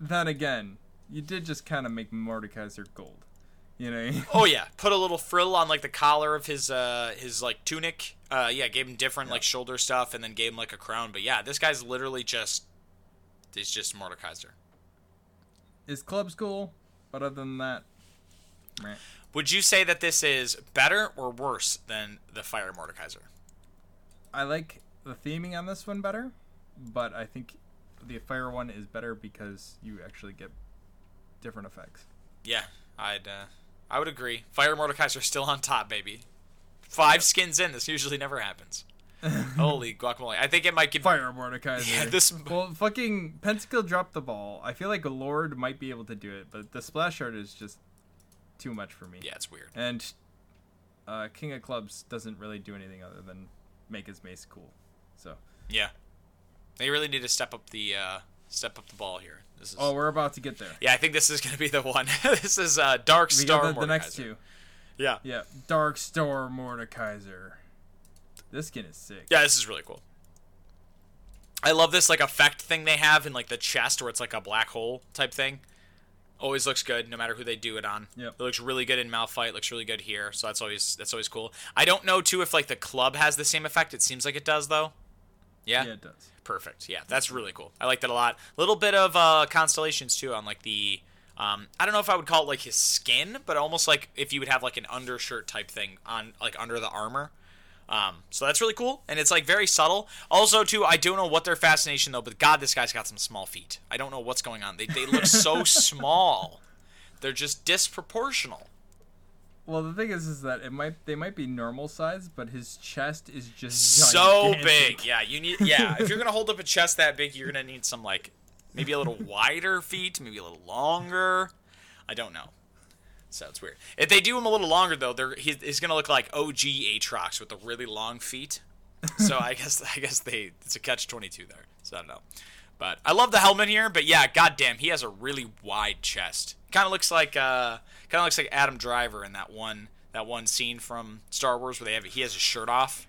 then again, you did just kind of make Mordekaiser gold. You know? I mean? Oh yeah, put a little frill on like the collar of his uh his like tunic. Uh yeah, gave him different like shoulder stuff and then gave him like a crown. But yeah, this guy's literally just he's just Mordekaiser. His club's cool, but other than that, meh. Would you say that this is better or worse than the Fire Mordekaiser? I like the theming on this one better, but I think the fire one is better because you actually get different effects. Yeah, I'd uh I would agree. Fire Mordekaiser still on top, baby. Five skins in. This usually never happens. Holy guacamole! I think it might give. Fire Mordekaiser. Yeah, this- Well, fucking Pentakill dropped the ball. I feel like a Lord might be able to do it, but the splash art is just too much for me. Yeah, it's weird. And uh, King of Clubs doesn't really do anything other than make his mace cool. So, Yeah, they really need to step up the uh step up the ball here. This is. oh, we're about to get there. Yeah, I think this is going to be the one. this is uh, Dark We Star got the, the next two. Yeah. Yeah, Dark Star Mordekaiser. This skin is sick. Yeah, this is really cool. I love this like effect thing they have in like the chest where it's like a black hole type thing. Always looks good no matter who they do it on. Yep. It looks really good in Malphite, looks really good here. So that's always that's always cool. I don't know too if like the club has the same effect. It seems like it does though. Yeah. Yeah, it does. Perfect. Yeah, that's really cool. I like that a lot. A little bit of uh, constellations too on like the. Um, I don't know if I would call it like his skin, but almost like if you would have like an undershirt type thing on like under the armor. Um, so that's really cool, and it's like very subtle. Also, too, I don't know what their fascination though, but God, this guy's got some small feet. I don't know what's going on. They they look so small. They're just disproportional. Well, the thing is, is that it might they might be normal size, but his chest is just so gigantic. big. Yeah, you need. Yeah, if you're gonna hold up a chest that big, you're gonna need some like maybe a little wider feet, maybe a little longer. I don't know. So it's weird. If they do him a little longer though, they're he's, he's gonna look like OG Aatrox with the really long feet. So I guess I guess they it's a catch twenty two there. So I don't know. But I love the helmet here. But yeah, goddamn, he has a really wide chest. Kind of looks like uh, kind of looks like Adam Driver in that one that one scene from Star Wars where they have he has his shirt off,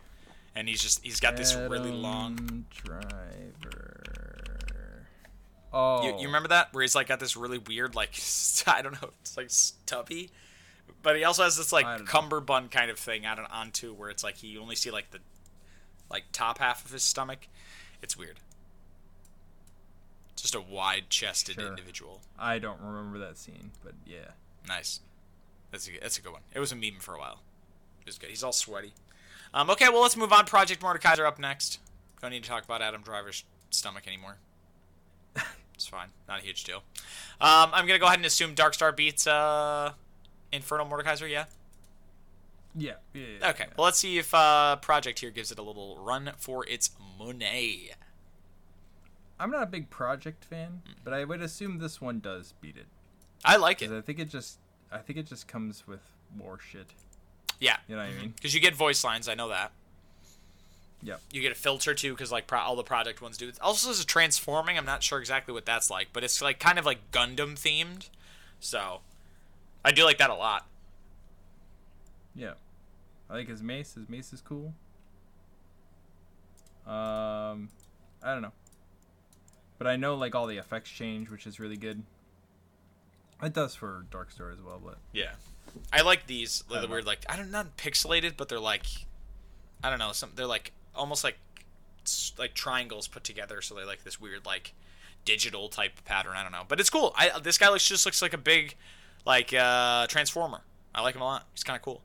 and he's just he's got this really long. Driver. Oh, You, you remember that where he's like got this really weird like I don't know it's like stubby But he also has this like don't know. cummerbund kind of thing on on too, where it's like he you only see like the like top half of his stomach. It's weird. Just a wide-chested Sure. individual. I don't remember that scene, but yeah. Nice. That's a that's a good one. It was a meme for a while. It was good. He's all sweaty. Um, okay, well let's move on. Project Mordekaiser up next. Don't need to talk about Adam Driver's stomach anymore. It's fine. Not a huge deal. Um, I'm gonna go ahead and assume Darkstar beats uh, Infernal Mordekaiser. Yeah. Yeah. yeah, yeah Okay. yeah. Well, let's see if uh, Project here gives it a little run for its money. I'm not a big project fan, but I would assume this one does beat it. I like it. I think it just I think it just comes with more shit. Yeah. You know what I mean? Because you get voice lines. I know that. Yep. You get a filter too, because like pro- all the project ones do. Also there's a transforming. I'm not sure exactly what that's like, but it's like kind of like Gundam themed. So I do like that a lot. Yeah. I like his mace. His mace is cool. Um, I don't know. But I know like all the effects change, which is really good. It does for Darkstar as well, but Yeah, I like these. The know. weird like I don't not pixelated, but they're like I don't know. Some they're like almost like like triangles put together, so they like this weird like digital type pattern. I don't know, but it's cool. I this guy looks just looks like a big like uh transformer. I like him a lot. He's kind of cool.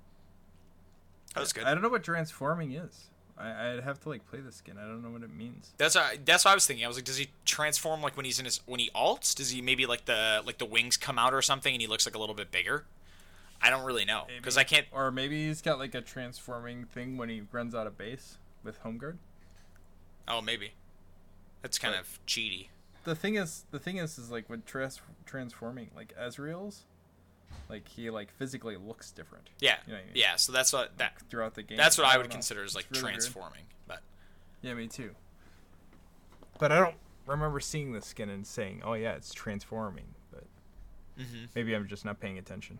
That was good. I don't know what transforming is. I, I'd have to like play the skin. I don't know what it means. That's what, that's what I was thinking. I was like, does he transform like when he's in his when he alts? Does he maybe like the like the wings come out or something and he looks like a little bit bigger? I don't really know because I can't. Or maybe he's got like a transforming thing when he runs out of base with home guard. Oh, maybe. That's kind But- of cheaty. The thing is, the thing is, is like with trans- transforming, like Ezreal's, like he like physically looks different Yeah, You know I mean? yeah. So that's what that throughout the game. that's what I, don't would know. consider as like really weird. transforming. But Yeah, me too. But I don't remember seeing the skin and saying, "Oh yeah, it's transforming." But Mhm. maybe I'm just not paying attention.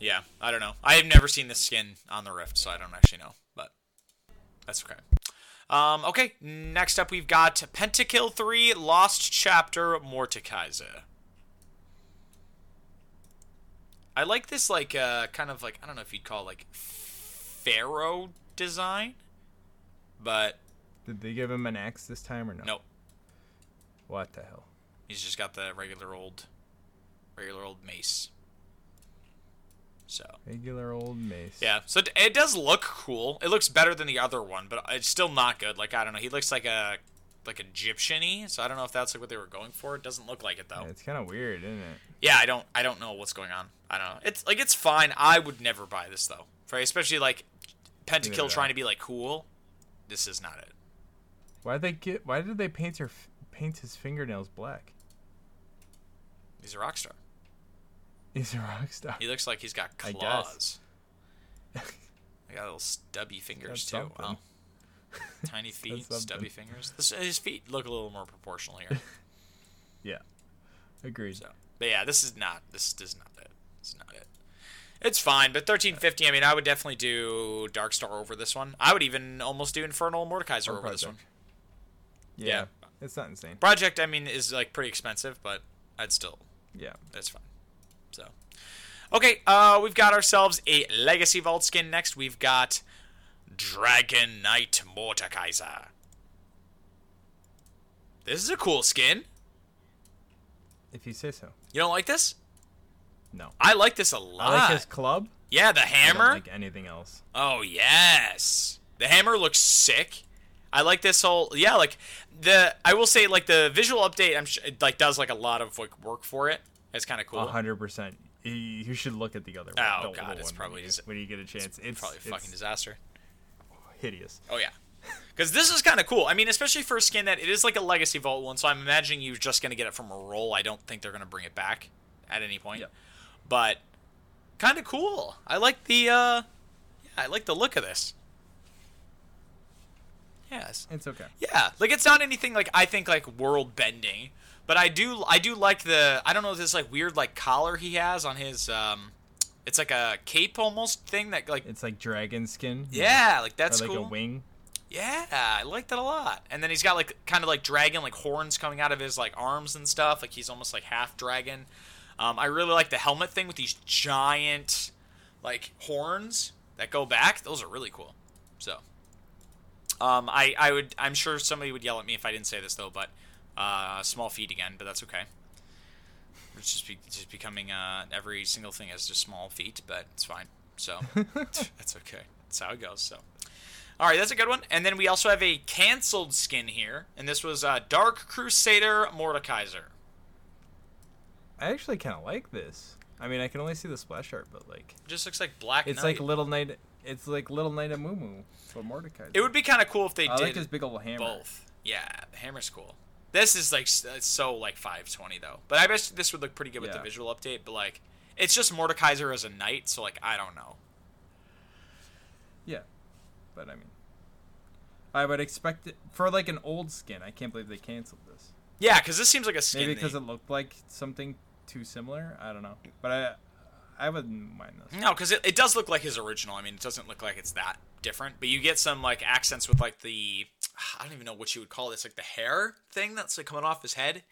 yeah, I don't know. I have never seen the skin on the Rift, so I don't actually know. But that's okay. Um, okay, next up we've got Pentakill 3 Lost Chapter Mordekaiser. I like this, like, uh, kind of like, I don't know if you'd call it, like, pharaoh design, but Did they give him an axe this time or no? nope. What the hell? He's just got the regular old, regular old mace. So, Regular old mace. yeah, so it, it does look cool. It looks better than the other one, but it's still not good. Like, I don't know, he looks like a, like Egyptian-y, so I don't know if that's like what they were going for. It doesn't look like it, though. Yeah, it's kind of weird, isn't it? Yeah, I don't I don't know what's going on. I don't know. It's like it's fine. I would never buy this though. For especially like Pentakill trying to be like cool. This is not it. Why did they get? Why did they paint her paint his fingernails black? He's a rock star. He's a rock star. He looks like he's got claws. I got little stubby fingers too. Wow. Tiny feet, stubby fingers. This, his feet look a little more proportional here. Yeah. Agreed. So, but yeah, this is not. This is not it. Is not it. It's fine, but thirteen fifty. I mean, I would definitely do Dark Star over this one. I would even almost do Infernal Mordekaiser Or over this one. Yeah. Yeah. It's not insane. Project, I mean, is like pretty expensive, but I'd still Yeah. that's fine. So, okay, uh, we've got ourselves a Legacy Vault skin. Next, we've got Dragon Knight Mordekaiser. This is a cool skin. If you say so. You don't like this? No. I like this a lot. I like his club. yeah, the I don't hammer. like anything else. Oh yes, the hammer looks sick. I like this whole yeah, like the I will say like the visual update. I'm sh- it, like does like a lot of like work for it. It's kind of cool. A hundred percent. You- should look at the other Oh, one. the God, it's probably when you, just- when you get a chance. It's, Probably a it's fucking disaster. hideous. Oh yeah, because this is kind of cool. I mean, especially for a skin that it is like a legacy vault one. So I'm imagining you're just gonna get it from a roll. I don't think they're gonna bring it back at any point. Yep. But kind of cool. I like the uh, yeah, I like the look of this. Yes. It's okay. Yeah, like it's not anything like I think like world bending, but I do I do like the I don't know this like weird like collar he has on his um, it's like a cape almost thing that like It's like dragon skin. yeah like that's Or like cool. a wing. Yeah, I like that a lot. And then he's got like kind of like dragon like horns coming out of his like arms and stuff. Like he's almost like half dragon. Um, I really like the helmet thing with these giant like horns that go back. Those are really cool. So, um, I I would I'm sure somebody would yell at me if I didn't say this though, but uh, small feet again, but that's okay. It's just be, just becoming uh, every single thing has just small feet, but it's fine. So that's okay. That's how it goes. So. All right, that's a good one. And then we also have a canceled skin here, and this was uh, Dark Crusader Mordekaiser. I actually kind of like this. I mean, I can only see the splash art, but like, It just looks like Black it's Knight. like Little Knight. It's like Little Knight of Mumu, for Mordecai. it would be kind of cool if they I did like his big old hammer. both. Yeah, the hammer's cool. This is like so like 520 though, but I bet this would look pretty good with the visual update. But like, it's just Mordekaiser as a knight, so like I don't know. Yeah, but I mean, I would expect it for like an old skin. I can't believe they canceled this. Yeah, because this seems like a skin. Maybe because it looked like something too similar. I don't know, but I I wouldn't mind this. No, because it, it does look like his original. I mean, it doesn't look like it's that different, but you get some like accents with like the I don't even know what you would call this, like the hair thing that's like coming off his head.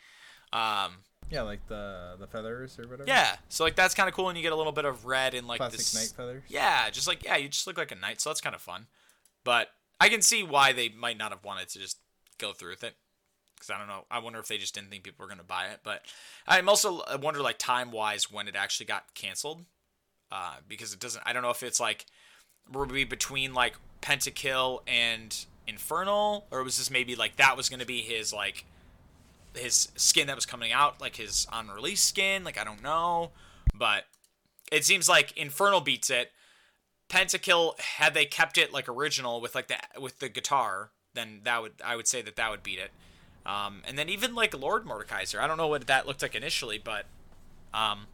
Um, Yeah, like the the feathers or whatever. yeah, so like that's kind of cool, and you get a little bit of red and like Classic this. knight feathers. Yeah, just like yeah, you just look like a knight, so that's kind of fun. But I can see why they might not have wanted to just go through with it. Because I don't know. I wonder if they just didn't think people were going to buy it. But I'm also I wonder like time wise when it actually got canceled. Uh, because it doesn't. I don't know if it's like were we between like Pentakill and Infernal, or was this maybe like that was going to be his like his skin that was coming out, like his on release skin. Like I don't know, but it seems like Infernal beats it. Pentakill, had they kept it like original with like the with the guitar, then that would I would say that that would beat it. Um, and then even like Lord Mordekaiser, I don't know what that looked like initially, but um,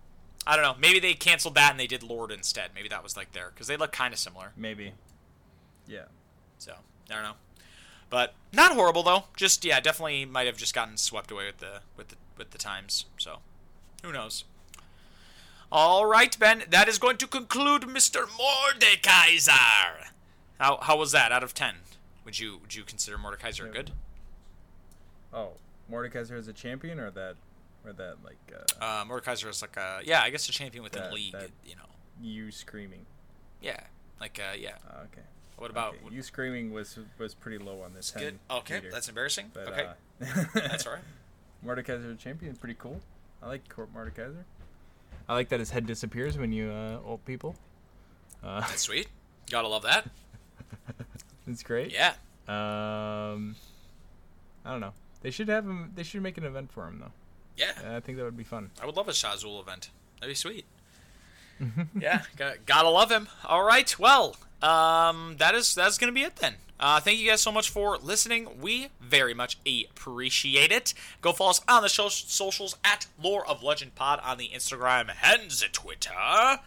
I don't know. Maybe they canceled that and they did Lord instead. Maybe that was like there because they look kind of similar. Maybe. Yeah. So I don't know, but not horrible though. Just yeah, definitely might have just gotten swept away with the with the with the times. So who knows? All right, Ben. That is going to conclude Mr. Mordekaiser. How how was that out of ten? Would you would you consider Mordekaiser good? Oh, Mordekaiser as a champion, or that, or that like uh, Uh, Mordekaiser is like a yeah, I guess a champion within That- the league. that- You know, you screaming. yeah, like uh, yeah. Uh, okay. What about Okay, you screaming was was pretty low on this. good? Okay, meter, that's embarrassing. but, okay, uh, that's all right. Mordekaiser champion, pretty cool. I like Court Mordekaiser. I like that his head disappears when you uh, ult people. Uh, That's sweet. Gotta love that. it's great. Yeah. Um, I don't know. They should have him. They should make an event for him though. Yeah. I think that would be fun. I would love a Sahn-Uzal event. That'd be sweet. yeah, got, gotta love him. All right, well, um, that is that's gonna be it then. Uh, thank you guys so much for listening. We very much appreciate it. Go follow us on the socials at Lore of Legend Pod on the Instagram and the Twitter.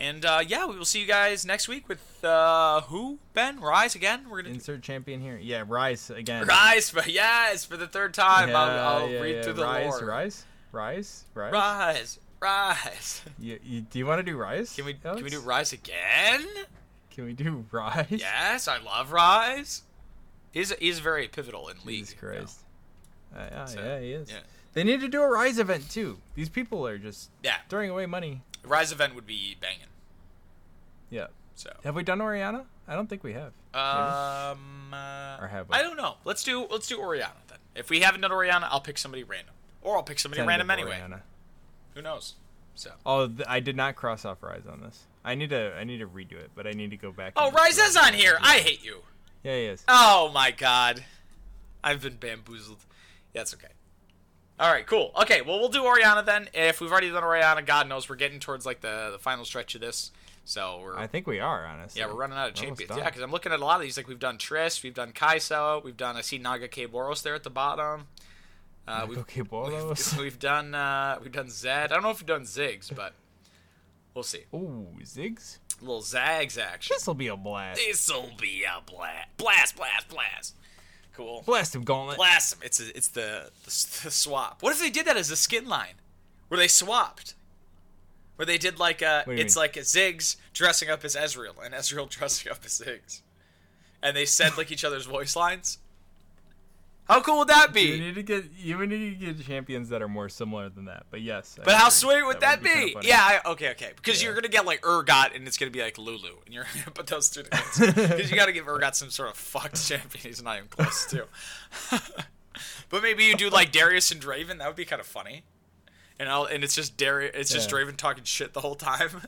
And uh, yeah, we will see you guys next week with uh, who? Ben Ryze again. We're gonna Insert champion here. Yeah, Ryze again. Ryze, but yes, for the third time. Yeah, I'll, I'll yeah, read yeah. through the Ryze, lore. Ryze, Ryze, Ryze. Ryze, Ryze. You, you, do you want to do Ryze? Can we can we do Ryze again? Can we do Ryze? Yes, I love Ryze. He's he's very pivotal in League. Jesus Christ. Uh, yeah, So, yeah, he is. yeah. They need to do a Ryze event too. These people are just Yeah, throwing away money. Ryze event would be banging. Yeah. So, Have we done Orianna? I don't think we have. um, uh, Or have we? I don't know. Let's do let's do Orianna then. If we haven't done Orianna, I'll pick somebody random, or I'll pick somebody random anyway. Orianna. Who knows? So. Oh, th- I did not cross off Ryze on this. I need to I need to redo it, but I need to go back. Oh, Ryze is on here. I hate you. Yeah, he is. Oh my god. I've been bamboozled. Yeah, that's okay. All right, cool. Okay, well, we'll do Orianna then. If we've already done Orianna, God knows we're getting towards like the, the final stretch of this. So we're I think we are honestly. yeah we're running out of champions. Yeah, because I'm looking at a lot of these. Like we've done Triss, we've done Kai'Sa, we've done I see Nagakabouros there at the bottom. Uh, we've, we've, we've done uh, we've done Zed. I don't know if we've done Ziggs, but we'll see. Ooh, Ziggs. A little Zags action. This will be a blast. This'll be a blast, blast, blast, blast. Cool. Blast him, Gauntlet. Blast 'em. It's a, it's the, the the swap. What if they did that as a skin line, where they swapped, where they did like a What do you it's mean? like a Ziggs dressing up as Ezreal and Ezreal dressing up as Ziggs, and they said like each other's voice lines. How cool would that be? You be? need to get you need to get champions that are more similar than that. But yes. I But how agree. sweet would that, kinda be? funny. Yeah, I, okay, okay. Because Yeah. you're gonna get like Urgot, and it's gonna be like Lulu, and you're gonna put those two together. Because you gotta give Urgot some sort of fucked champion. He's not even close to. but maybe you do like Darius and Draven. That would be kind of funny. And I'll, and it's just Darius. It's just Yeah. Draven talking shit the whole time.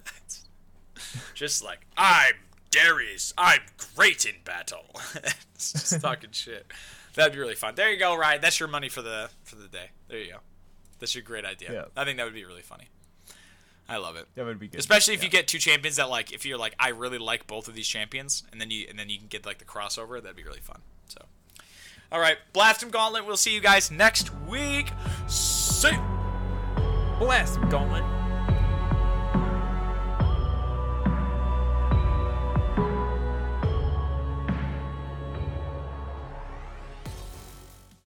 Just like I'm Darius. I'm great in battle. it's just talking shit. That'd be really fun. There you go, Ryan. That's your money for the for the day. There you go. That's your great idea. Yeah. I think that would be really funny. I love it. That would be good. Especially if you get two champions that like if you're like I really like both of these champions and then you and then you can get like the crossover, that'd be really fun. So All right, Blast 'em Gauntlet. We'll see you guys next week. See. blast him, Gauntlet.